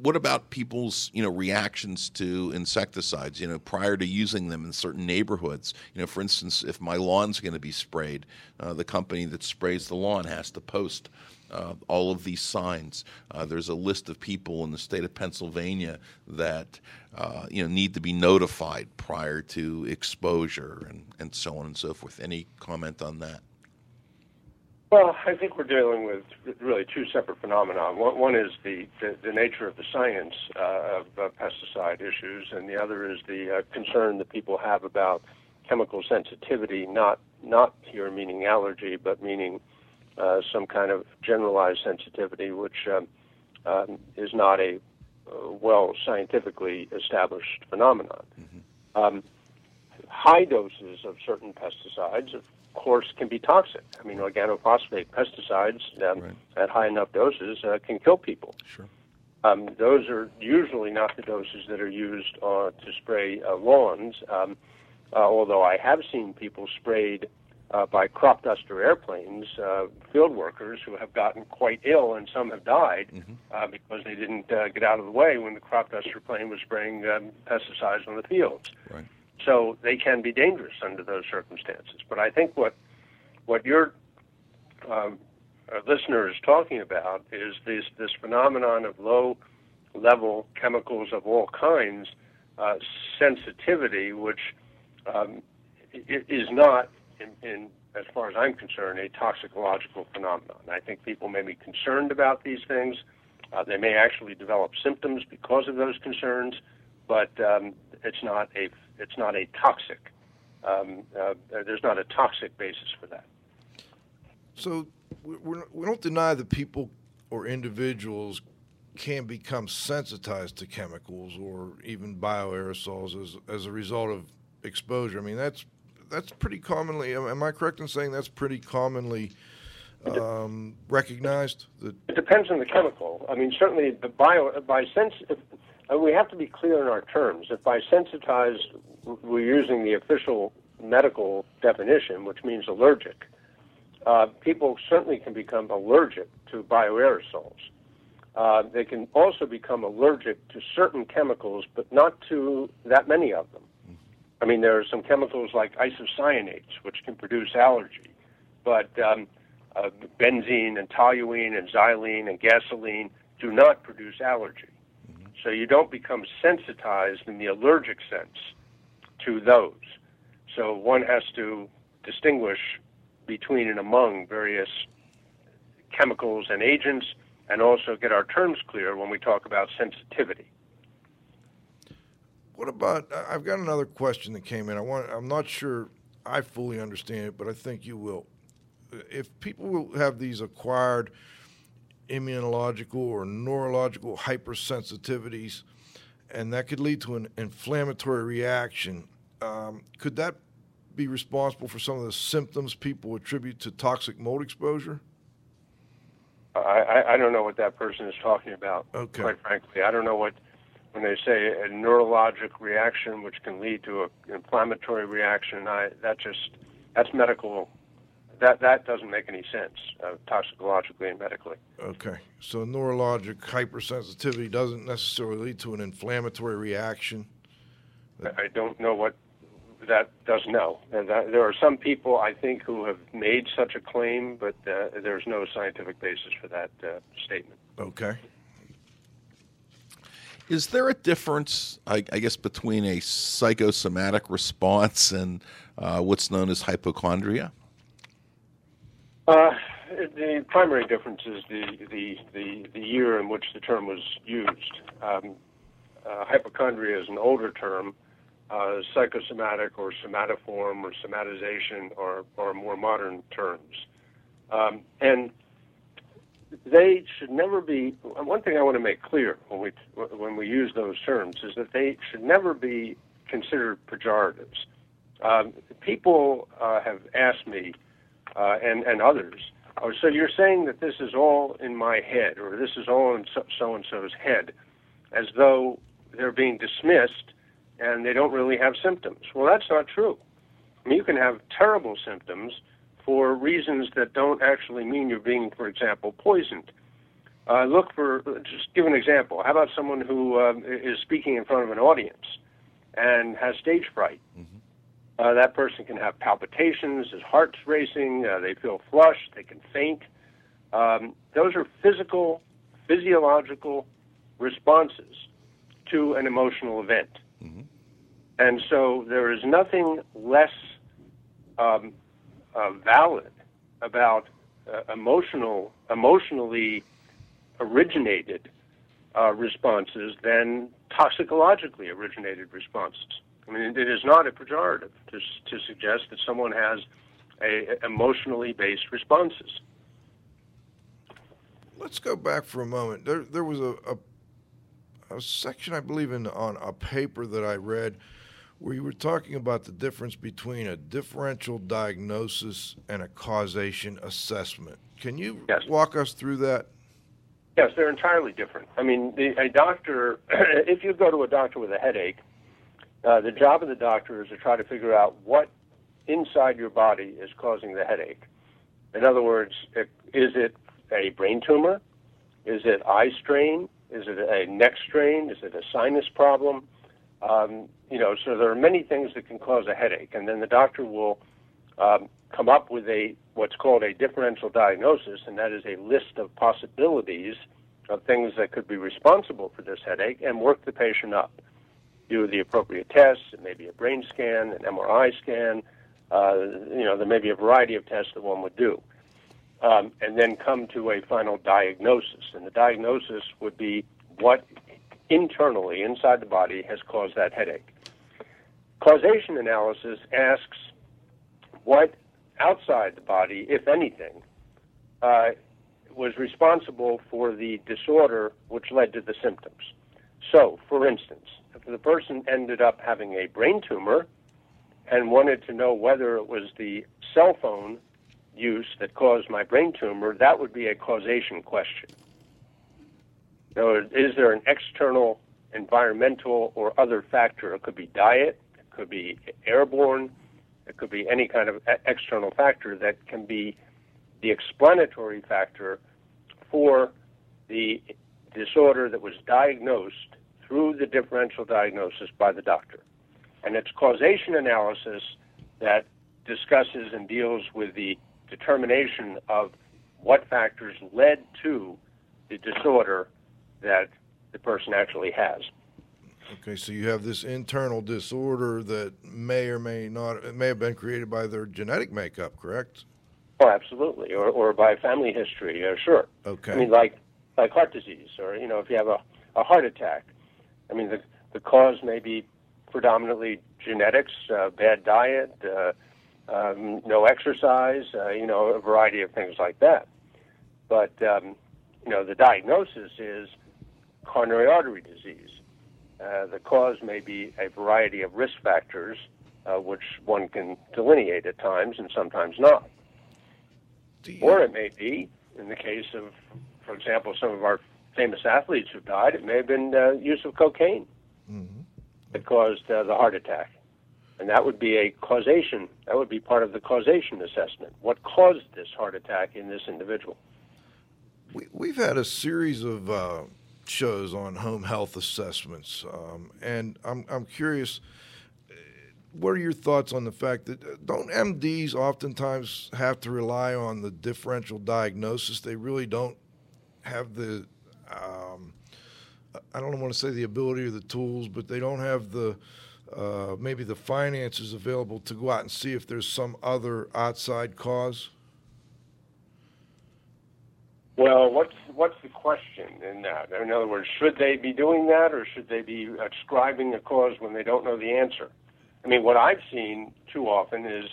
what about people's you know reactions to insecticides? You know, prior to using them in certain neighborhoods. You know, for instance, if my lawn's going to be sprayed, uh, the company that sprays the lawn has to post uh, all of these signs. Uh, there's a list of people in the state of Pennsylvania that uh, you know need to be notified prior to exposure and, and so on and so forth. Any comment on that? Well, I think we're dealing with really two separate phenomena. One, one is the, the, the nature of the science uh, of uh, pesticide issues, and the other is the uh, concern that people have about chemical sensitivity, not not here meaning allergy, but meaning uh, some kind of generalized sensitivity, which um, um, is not a uh, well scientifically established phenomenon. Um, high doses of certain pesticides, of course, can be toxic. I mean, organophosphate pesticides um, Right. at high enough doses uh, can kill people. Sure. Um, those are usually not the doses that are used uh, to spray uh, lawns, um, uh, although I have seen people sprayed uh, by crop duster airplanes, uh, field workers who have gotten quite ill, and some have died uh, because they didn't uh, get out of the way when the crop duster plane was spraying um, pesticides on the fields. Right. So they can be dangerous under those circumstances. But I think what what your um, uh, listener is talking about is this this phenomenon of low level chemicals of all kinds uh, sensitivity, which um, is not, in, in as far as I'm concerned, a toxicological phenomenon. I think people may be concerned about these things. Uh, they may actually develop symptoms because of those concerns, but um, it's not a it's not a toxic. Um, uh, there's not a toxic basis for that. So we- we don't deny that people or individuals can become sensitized to chemicals or even bioaerosols as, as a result of exposure. I mean, that's that's pretty commonly. Am I correct in saying that's pretty commonly um, recognized? That It depends on the chemical. I mean, certainly the bio by sense and we have to be clear in our terms. If by sensitized we're using the official medical definition, which means allergic, uh, people certainly can become allergic to bioaerosols. Uh, they can also become allergic to certain chemicals, but not to that many of them. I mean, there are some chemicals like isocyanates, which can produce allergy, but um, uh, benzene and toluene and xylene and gasoline do not produce allergy. So you don't become sensitized in the allergic sense to those. So one has to distinguish between and among various chemicals and agents and also get our terms clear when we talk about sensitivity. What about? I've got another question that came in. I want. I'm not sure I fully understand it, but I think you will. If people will have these acquired immunological or neurological hypersensitivities, and that could lead to an inflammatory reaction, um, could that be responsible for some of the symptoms people attribute to toxic mold exposure? I, I, I don't know what that person is talking about. Okay. Quite frankly, I don't know what when they say a neurologic reaction which can lead to an inflammatory reaction. I that just that's medical. That that doesn't make any sense uh, toxicologically and medically. Okay, so neurologic hypersensitivity doesn't necessarily lead to an inflammatory reaction. I I don't know what that does know. And that, there are some people I think who have made such a claim, but uh, there's no scientific basis for that uh, statement. Okay. Is there a difference, I, I guess, between a psychosomatic response and uh, what's known as hypochondria? Uh, the primary difference is the, the, the, the year in which the term was used. Um, uh, hypochondria is an older term. Uh, psychosomatic or somatoform or somatization are, are more modern terms. Um, and they should never be. One thing I want to make clear when we when we use those terms is that they should never be considered pejoratives. Um, people uh, have asked me uh, and and others. Oh, so you're saying that this is all in my head, or this is all in so and so's head, as though they're being dismissed and they don't really have symptoms. Well, that's not true. I mean, you can have terrible symptoms for reasons that don't actually mean you're being, for example, poisoned. Uh, look for, just give an example. How about someone who um, is speaking in front of an audience and has stage fright? Uh, that person can have palpitations, his heart's racing, uh, they feel flushed, they can faint. Um, those are physical, physiological responses to an emotional event. And so there is nothing less um, uh, valid about uh, emotional, emotionally originated uh, responses than toxicologically originated responses. I mean, it is not a pejorative to, to suggest that someone has a, a emotionally based responses. Let's go back for a moment. There, there was a, a, a section, I believe, in on a paper that I read you were talking about the difference between a differential diagnosis and a causation assessment. Can you Yes. walk us through that? Yes, they're entirely different. I mean, the, a doctor, [clears throat] if you go to a doctor with a headache, uh, the job of the doctor is to try to figure out what inside your body is causing the headache. In other words, it, is it a brain tumor? Is it eye strain? Is it a neck strain? Is it a sinus problem? Um, you know, so there are many things that can cause a headache, and then the doctor will um, come up with a what's called a differential diagnosis, and that is a list of possibilities of things that could be responsible for this headache, and work the patient up. Do the appropriate tests. It may be a brain scan, an MRI scan. Uh, you know, there may be a variety of tests that one would do, um, and then come to a final diagnosis. And the diagnosis would be what internally inside the body has caused that headache. Causation analysis asks what outside the body, if anything, uh, was responsible for the disorder which led to the symptoms. So, for instance, if the person ended up having a brain tumor and wanted to know whether it was the cell phone use that caused my brain tumor, that would be a causation question. So, is there an external environmental or other factor. It could be diet, it could be airborne, it could be any kind of external factor that can be the explanatory factor for the disorder that was diagnosed through the differential diagnosis by the doctor. And it's causation analysis that discusses and deals with the determination of what factors led to the disorder that the person actually has. Okay, so you have this internal disorder that may or may not, it may have been created by their genetic makeup, correct? Oh, absolutely, or, or by family history, uh, sure. Okay. I mean, like like heart disease, or you know, if you have a, a heart attack, I mean, the the cause may be predominantly genetics, uh, bad diet, uh, um, no exercise, uh, you know, a variety of things like that. But um, you know, the diagnosis is coronary artery disease. Uh, the cause may be a variety of risk factors, uh, which one can delineate at times and sometimes not. You- Or it may be, in the case of, for example, some of our famous athletes who died, it may have been uh, use of cocaine that caused uh, the heart attack. And that would be a causation, that would be part of the causation assessment. What caused this heart attack in this individual? We, we've had a series of uh, shows on home health assessments, um, and I'm, I'm curious. What are your thoughts on the fact that uh, don't MDs oftentimes have to rely on the differential diagnosis? They really don't have the, um, I don't want to say the ability or the tools, but they don't have the uh, maybe the finances available to go out and see if there's some other outside cause. Well, what's what's the question in that? In other words, should they be doing that, or should they be ascribing a cause when they don't know the answer? I mean, what I've seen too often is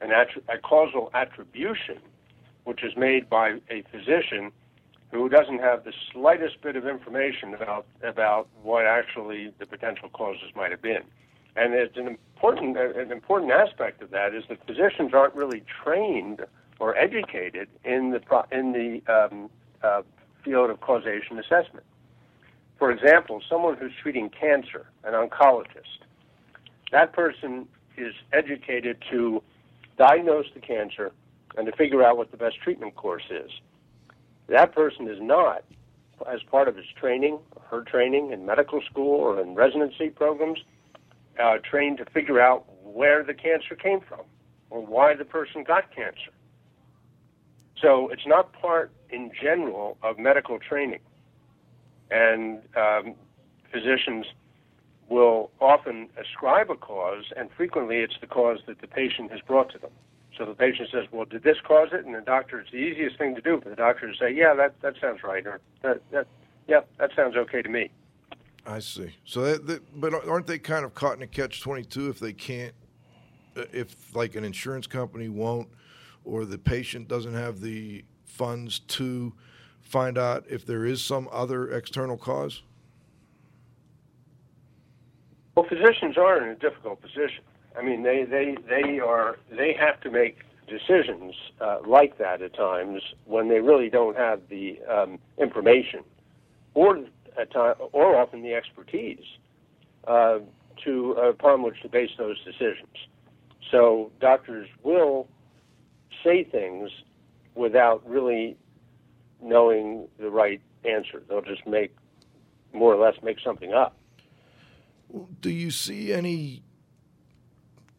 an a causal attribution, which is made by a physician who doesn't have the slightest bit of information about about what actually the potential causes might have been. And it's an important an important aspect of that is that physicians aren't really trained or educated in the pro- in the um, uh, field of causation assessment. For example, someone who's treating cancer, an oncologist, that person is educated to diagnose the cancer and to figure out what the best treatment course is. That person is not, as part of his training, her training in medical school or in residency programs, uh, trained to figure out where the cancer came from or why the person got cancer. So it's not part, in general, of medical training. And um, physicians will often ascribe a cause, and frequently it's the cause that the patient has brought to them. So the patient says, "Well, did this cause it?" And the doctor, it's the easiest thing to do for the doctor to say, "Yeah, that that sounds right," or "That that yeah, that sounds okay to me." I see. So, that, that, but aren't they kind of caught in a catch twenty two if they can't, uh, if like an insurance company won't, or the patient doesn't have the funds to find out if there is some other external cause? Well, physicians are in a difficult position. I mean, they they they are they have to make decisions uh, like that at times when they really don't have the um, information, or at time, or often the expertise uh, to uh, upon which to base those decisions. So doctors will say things without really knowing the right answer. They'll just make more or less make something up. Do you see any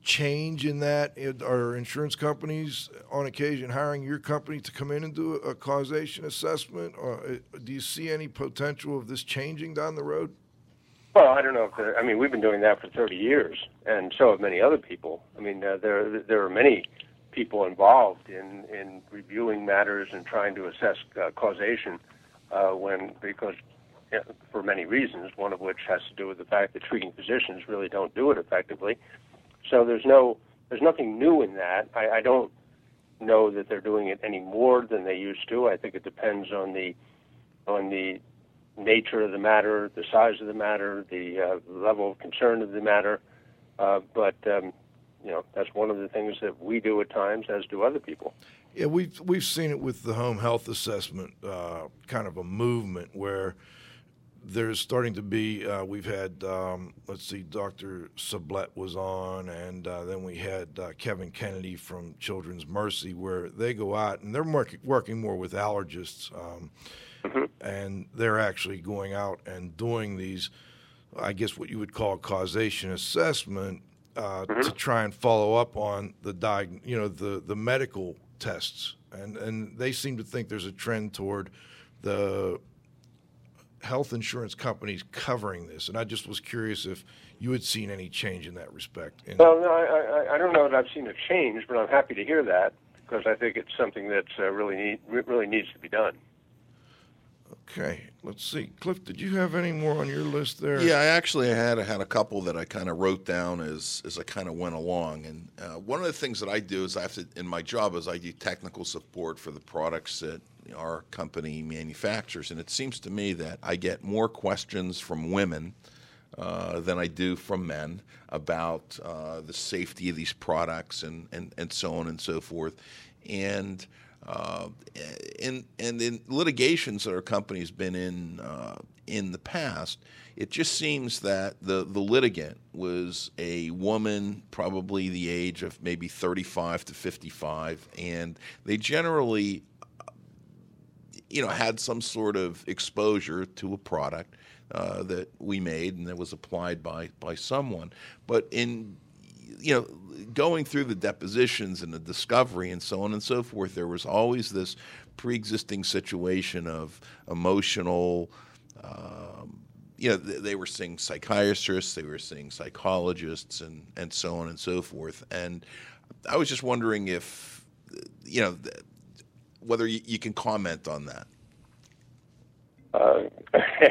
change in that? Are insurance companies on occasion hiring your company to come in and do a causation assessment, or uh, do you see any potential of this changing down the road? Well, I don't know if there, I mean we've been doing that for 30 years, and so have many other people. I mean uh, there there are many people involved in in reviewing matters and trying to assess uh, causation uh, when because for many reasons, one of which has to do with the fact that treating physicians really don't do it effectively. So there's no there's nothing new in that. I, I don't know that they're doing it any more than they used to. I think it depends on the on the nature of the matter, the size of the matter, the uh, level of concern of the matter. Uh, but um, you know that's one of the things that we do at times, as do other people. Yeah, we've we've seen it with the home health assessment, uh, kind of a movement where there's starting to be. Uh, we've had, um, let's see, Dr. Sublette was on, and uh, then we had uh, Kevin Kennedy from Children's Mercy, where they go out and they're work- working more with allergists, um, and they're actually going out and doing these, I guess, what you would call causation assessment uh, to try and follow up on the diag- you know, the the medical tests, and and they seem to think there's a trend toward the health insurance companies covering this, and I just was curious if you had seen any change in that respect. In, Well, no, I, I, I don't know that I've seen a change, but I'm happy to hear that because I think it's something that uh, really need, really needs to be done. Okay, let's see, Cliff, did you have any more on your list there? Yeah, I actually had had a couple that I kind of wrote down as as I kind of went along. And uh, one of the things that I do is I have to in my job is I do technical support for the products that our company manufactures, and it seems to me that I get more questions from women. Uh, than I do from men about uh, the safety of these products and, and, and so on and so forth. And uh, in and in litigations that our company's been in uh, in the past, it just seems that the the litigant was a woman, probably the age of maybe 35 to 55, and they generally, you know, had some sort of exposure to a product uh, that we made and that was applied by by someone. But in you know, going through the depositions and the discovery and so on and so forth, there was always this pre-existing situation of emotional. Um, you know, they were seeing psychiatrists, they were seeing psychologists, and and so on and so forth. And I was just wondering if, you know, whether you, can comment on that. Uh, [laughs]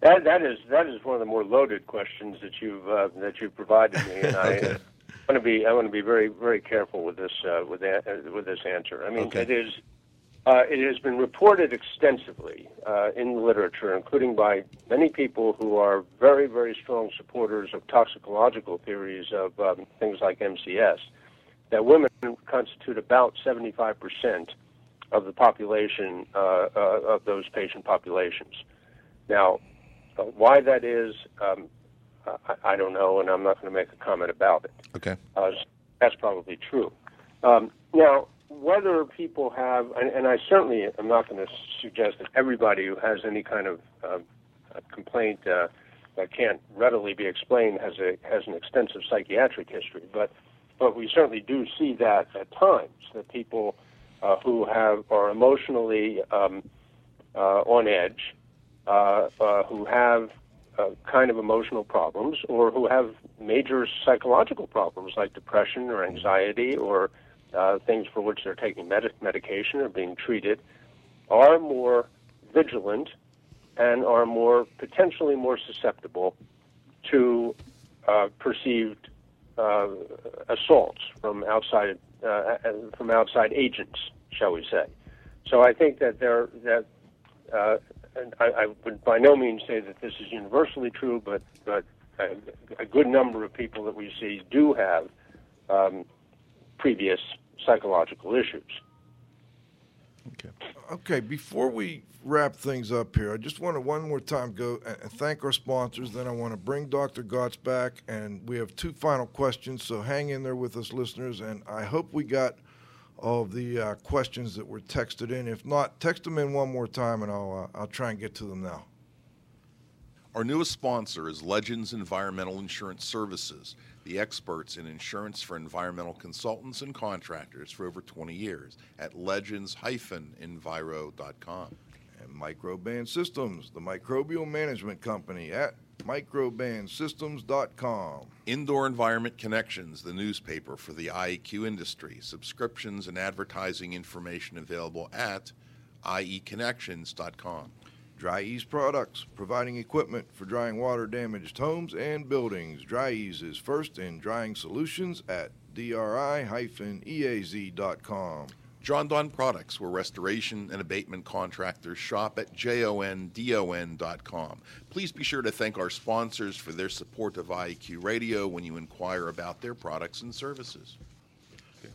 that that is that is one of the more loaded questions that you've uh, that you've provided me, and [laughs] I Okay. want to be I want to be very very careful with this uh, with that uh, with this answer. I mean, Okay. it is uh, it has been reported extensively uh, in the literature, including by many people who are very very strong supporters of toxicological theories of um, things like MCS, that women constitute about seventy five percent of the population uh, uh, of those patient populations. Now, uh, why that is, um, I, I don't know, and I'm not going to make a comment about it. Okay. Uh, that's probably true. Um, now, whether people have, and, and I certainly am not going to suggest that everybody who has any kind of uh, complaint uh, that can't readily be explained has a has an extensive psychiatric history, but but we certainly do see that at times that people uh, who have are emotionally um, uh, on edge, uh, uh, who have uh, kind of emotional problems, or who have major psychological problems like depression or anxiety or uh, things for which they're taking med- medication or being treated, are more vigilant and are more potentially more susceptible to uh, perceived uh, assaults from outside uh, from outside agents, shall we say? So I think that there that uh, and I, I would by no means say that this is universally true, but but a, a good number of people that we see do have um, previous psychological issues. Okay. Okay, before we wrap things up here, I just want to one more time go and and thank our sponsors. Then I want to bring Dr. Gots back, and we have two final questions. So hang in there with us, listeners, and I hope we got all of the uh, questions that were texted in. If not, text them in one more time, and I'll uh, I'll try and get to them now. Our newest sponsor is Legends Environmental Insurance Services, the experts in insurance for environmental consultants and contractors for over 20 years at legends-enviro.com. And Microban Systems, the microbial management company at microbansystems.com. Indoor Environment Connections, the newspaper for the IEQ industry. Subscriptions and advertising information available at ieconnections.com. Dri-Eaz Products, providing equipment for drying water damaged homes and buildings. Dri-Eaz is first in drying solutions at dri-eaz.com. Jon-Don Products, where restoration and abatement contractors shop at jondon.com. Please be sure to thank our sponsors for their support of IEQ Radio when you inquire about their products and services.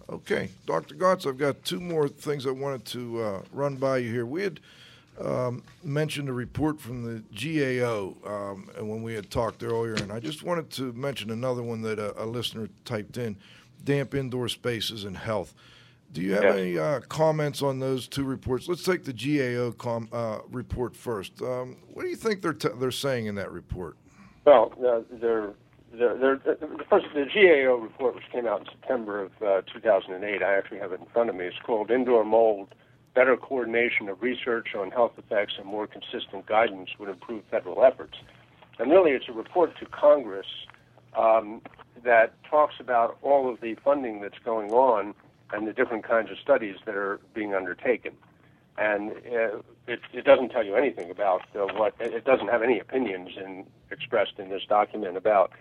Okay, Dr. Gots, I've got two more things I wanted to uh, run by you here. We had um, mentioned a report from the GAO, um, and when we had talked earlier, and I just wanted to mention another one that a, a listener typed in: damp indoor spaces and health. Do you have Yes. any uh, comments on those two reports? Let's take the GAO com, uh, report first. Um, what do you think they're t- they're saying in that report? Well, uh, they're, they're, they're, the first the GAO report, which came out in September of uh, 2008, I actually have it in front of me. It's called "Indoor Mold: Better Coordination of Research on Health Effects and More Consistent Guidance Would Improve Federal Efforts." And really, it's a report to Congress um, that talks about all of the funding that's going on and the different kinds of studies that are being undertaken. And uh, it, it doesn't tell you anything about uh, what it doesn't have any opinions in, expressed in this document about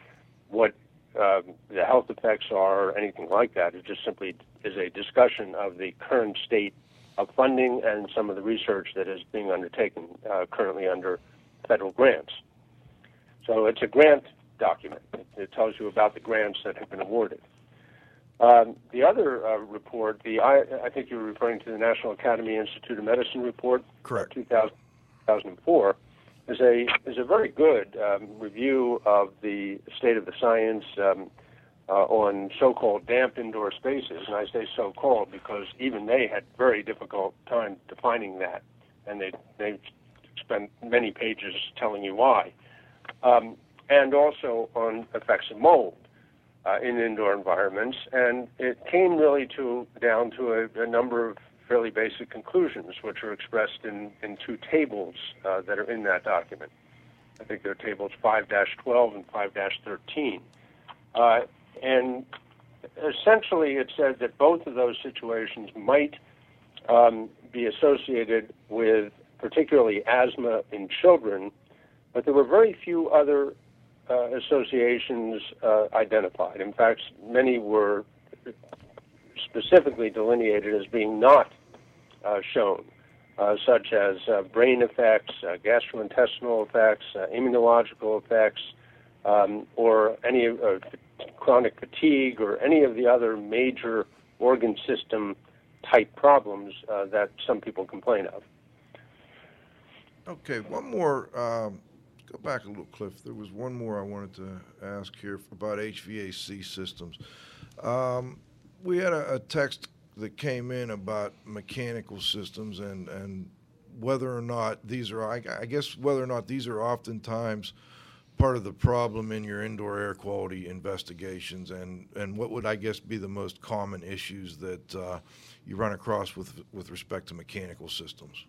what um, the health effects are or anything like that. It just simply is a discussion of the current state of funding and some of the research that is being undertaken uh, currently under federal grants. So it's a grant document. It, it tells you about the grants that have been awarded. Um, the other uh, report, the I, I think you were referring to the National Academy Institute of Medicine report, Correct. 2000, 2004, is a is a very good um, review of the state of the science um, uh, on so-called damp indoor spaces, and I say so-called because even they had very difficult time defining that, and they they spent many pages telling you why, um, and also on effects of mold uh, in indoor environments, and it came really to down to a, a number of fairly basic conclusions, which are expressed in, in two tables uh, that are in that document. I think they're tables 5-12 and 5-13. Uh, and essentially, it said that both of those situations might um, be associated with particularly asthma in children, but there were very few other uh, associations uh, identified. In fact, many were specifically delineated as being not uh, shown, uh, such as uh, brain effects, uh, gastrointestinal effects, immunological effects, um, or any chronic fatigue, or any of the other major organ system type problems that some people complain of. Okay, one more. Um, go back a little, Cliff. There was one more I wanted to ask here about HVAC systems. Um, we had a, a text that came in about mechanical systems and, and whether or not these are, I, I guess, whether or not these are oftentimes part of the problem in your indoor air quality investigations and, and what would, I guess, be the most common issues that uh, you run across with, with respect to mechanical systems?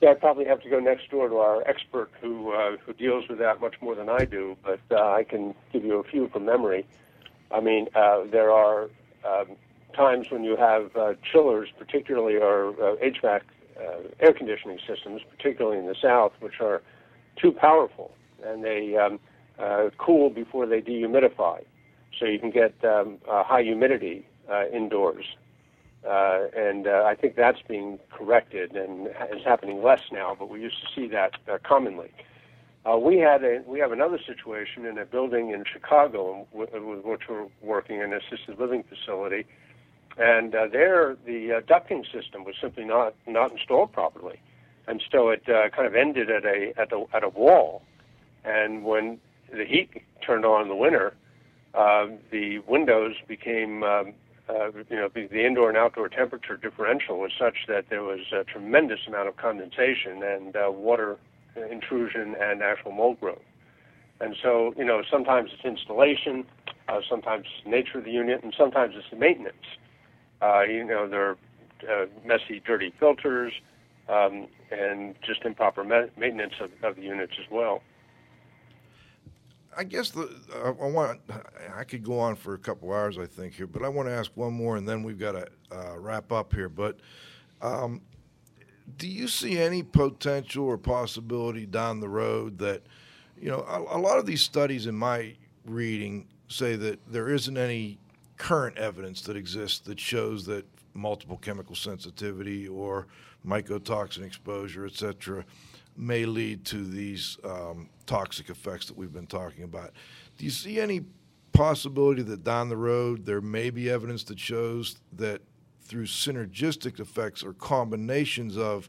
Yeah, I'd probably have to go next door to our expert who uh, who deals with that much more than I do, but uh, I can give you a few from memory. I mean, uh, there are um, times when you have uh, chillers, particularly or uh, HVAC uh, air conditioning systems, particularly in the South, which are too powerful and they um, uh, cool before they dehumidify, so you can get um, uh, high humidity uh, indoors. Uh, and uh, I think that's being corrected and is happening less now, but we used to see that uh, commonly. Uh, we had a we have another situation in a building in Chicago with, with which we're working an assisted living facility, and uh, there the uh, ducting system was simply not not installed properly, and so it uh, kind of ended at a at a at a wall, and when the heat turned on in the winter, uh, the windows became um, uh, you know, the, the indoor and outdoor temperature differential was such that there was a tremendous amount of condensation and uh, water intrusion and actual mold growth. And so, you know, sometimes it's installation, uh, sometimes it's nature of the unit, and sometimes it's maintenance. Uh, you know, there are uh, messy, dirty filters, um, and just improper ma- maintenance of, of the units as well. I guess the I I want I could go on for a couple hours I think here, but I want to ask one more, and then we've got to uh, wrap up here. But um, do you see any potential or possibility down the road that you know a, a lot of these studies in my reading say that there isn't any current evidence that exists that shows that multiple chemical sensitivity or mycotoxin exposure, et cetera, may lead to these um, toxic effects that we've been talking about. Do you see any possibility that down the road there may be evidence that shows that through synergistic effects or combinations of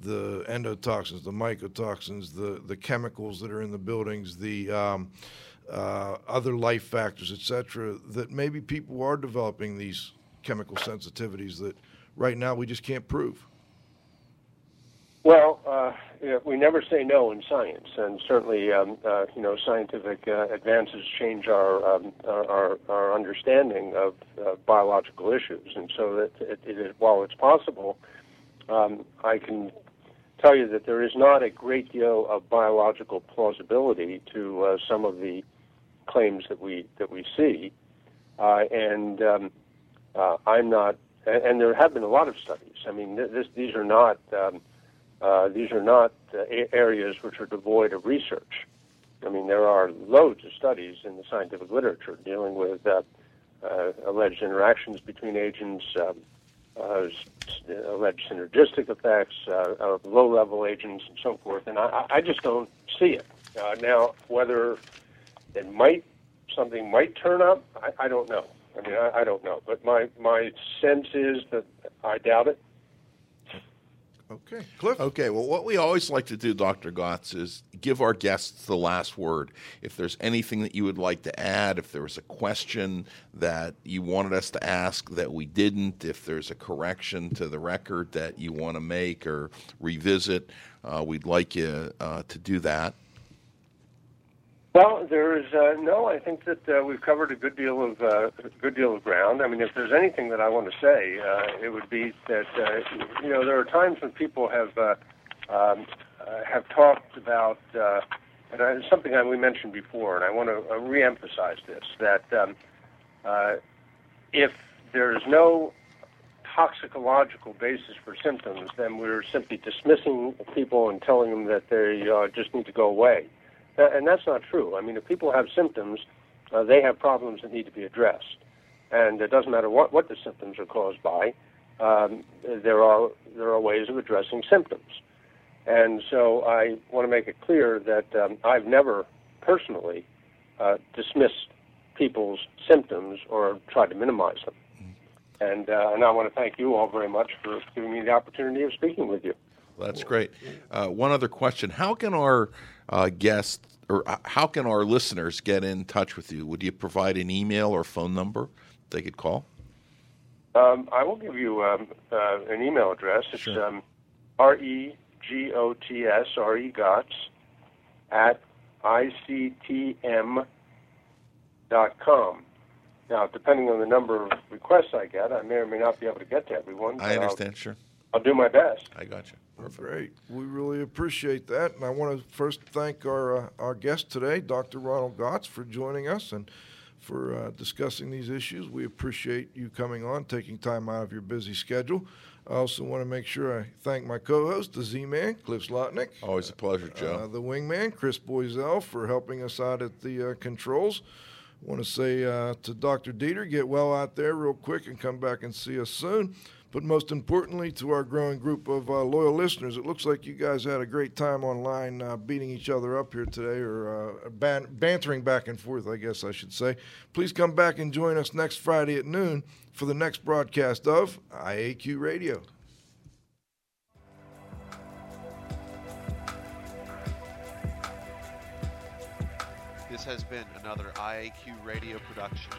the endotoxins, the mycotoxins, the the chemicals that are in the buildings, the um, uh, other life factors, etc. That maybe people are developing these chemical sensitivities that right now we just can't prove. Well, uh, we never say no in science, and certainly, um, uh, you know, scientific uh, advances change our, um, our our understanding of uh, biological issues, and so that it, it, while it's possible, um, I can tell you that there is not a great deal of biological plausibility to uh, some of the claims that we that we see, uh, and um, uh, I'm not. And, and there have been a lot of studies. I mean, this, these are not. Um, uh, these are not uh, areas which are devoid of research. I mean, there are loads of studies in the scientific literature dealing with uh, uh, alleged interactions between agents, um, uh, alleged synergistic effects of low-level agents, and so forth. And I, I just don't see it. Now, whether it might something might turn up, I, I don't know. I mean, I, I don't know. But my my sense is that I doubt it. Okay, Cliff. Okay, well, what we always like to do, Dr. Gots, is give our guests the last word. If there's anything that you would like to add, if there was a question that you wanted us to ask that we didn't, if there's a correction to the record that you want to make or revisit, uh, we'd like you uh, to do that. Well, there is uh, no. I think that uh, we've covered a good deal of uh, a good deal of ground. I mean, if there's anything that I want to say, uh, it would be that uh, you know there are times when people have uh, um, uh, have talked about, uh, and it's something that we mentioned before, and I want to uh, reemphasize this: that um, uh, if there is no toxicological basis for symptoms, then we're simply dismissing people and telling them that they uh, just need to go away. And that's not true. I mean, if people have symptoms, uh, they have problems that need to be addressed, and it doesn't matter what, what the symptoms are caused by. Um, there are there are ways of addressing symptoms, and so I want to make it clear that um, I've never personally uh, dismissed people's symptoms or tried to minimize them. And uh, and I want to thank you all very much for giving me the opportunity of speaking with you. That's great. Uh, one other question: How can our uh, guests or uh, how can our listeners get in touch with you? Would you provide an email or phone number they could call? Um, I will give you um, uh, an email address. It's Sure. um, R E G O T S R E GOTS at ICTM dot com. Now, depending on the number of requests I get, I may or may not be able to get to everyone. I I'll- understand. Sure, I'll, do my best. I got you. Perfect. Great. We really appreciate that. And I want to first thank our, uh, our guest today, Dr. Ronald Gots, for joining us and for uh, discussing these issues. We appreciate you coming on, taking time out of your busy schedule. I also want to make sure I thank my co host, the Z Man, Cliff Zlotnik. Always a pleasure, Uh, Joe. the wingman, Chris Boisel, for helping us out at the uh, controls. want to say uh, to Dr. Dieter, get well out there real quick and come back and see us soon. But most importantly, to our growing group of uh, loyal listeners, it looks like you guys had a great time online uh, beating each other up here today or uh, ban- bantering back and forth, I guess I should say. Please come back and join us next Friday at noon for the next broadcast of IAQ Radio. This has been another IAQ radio production.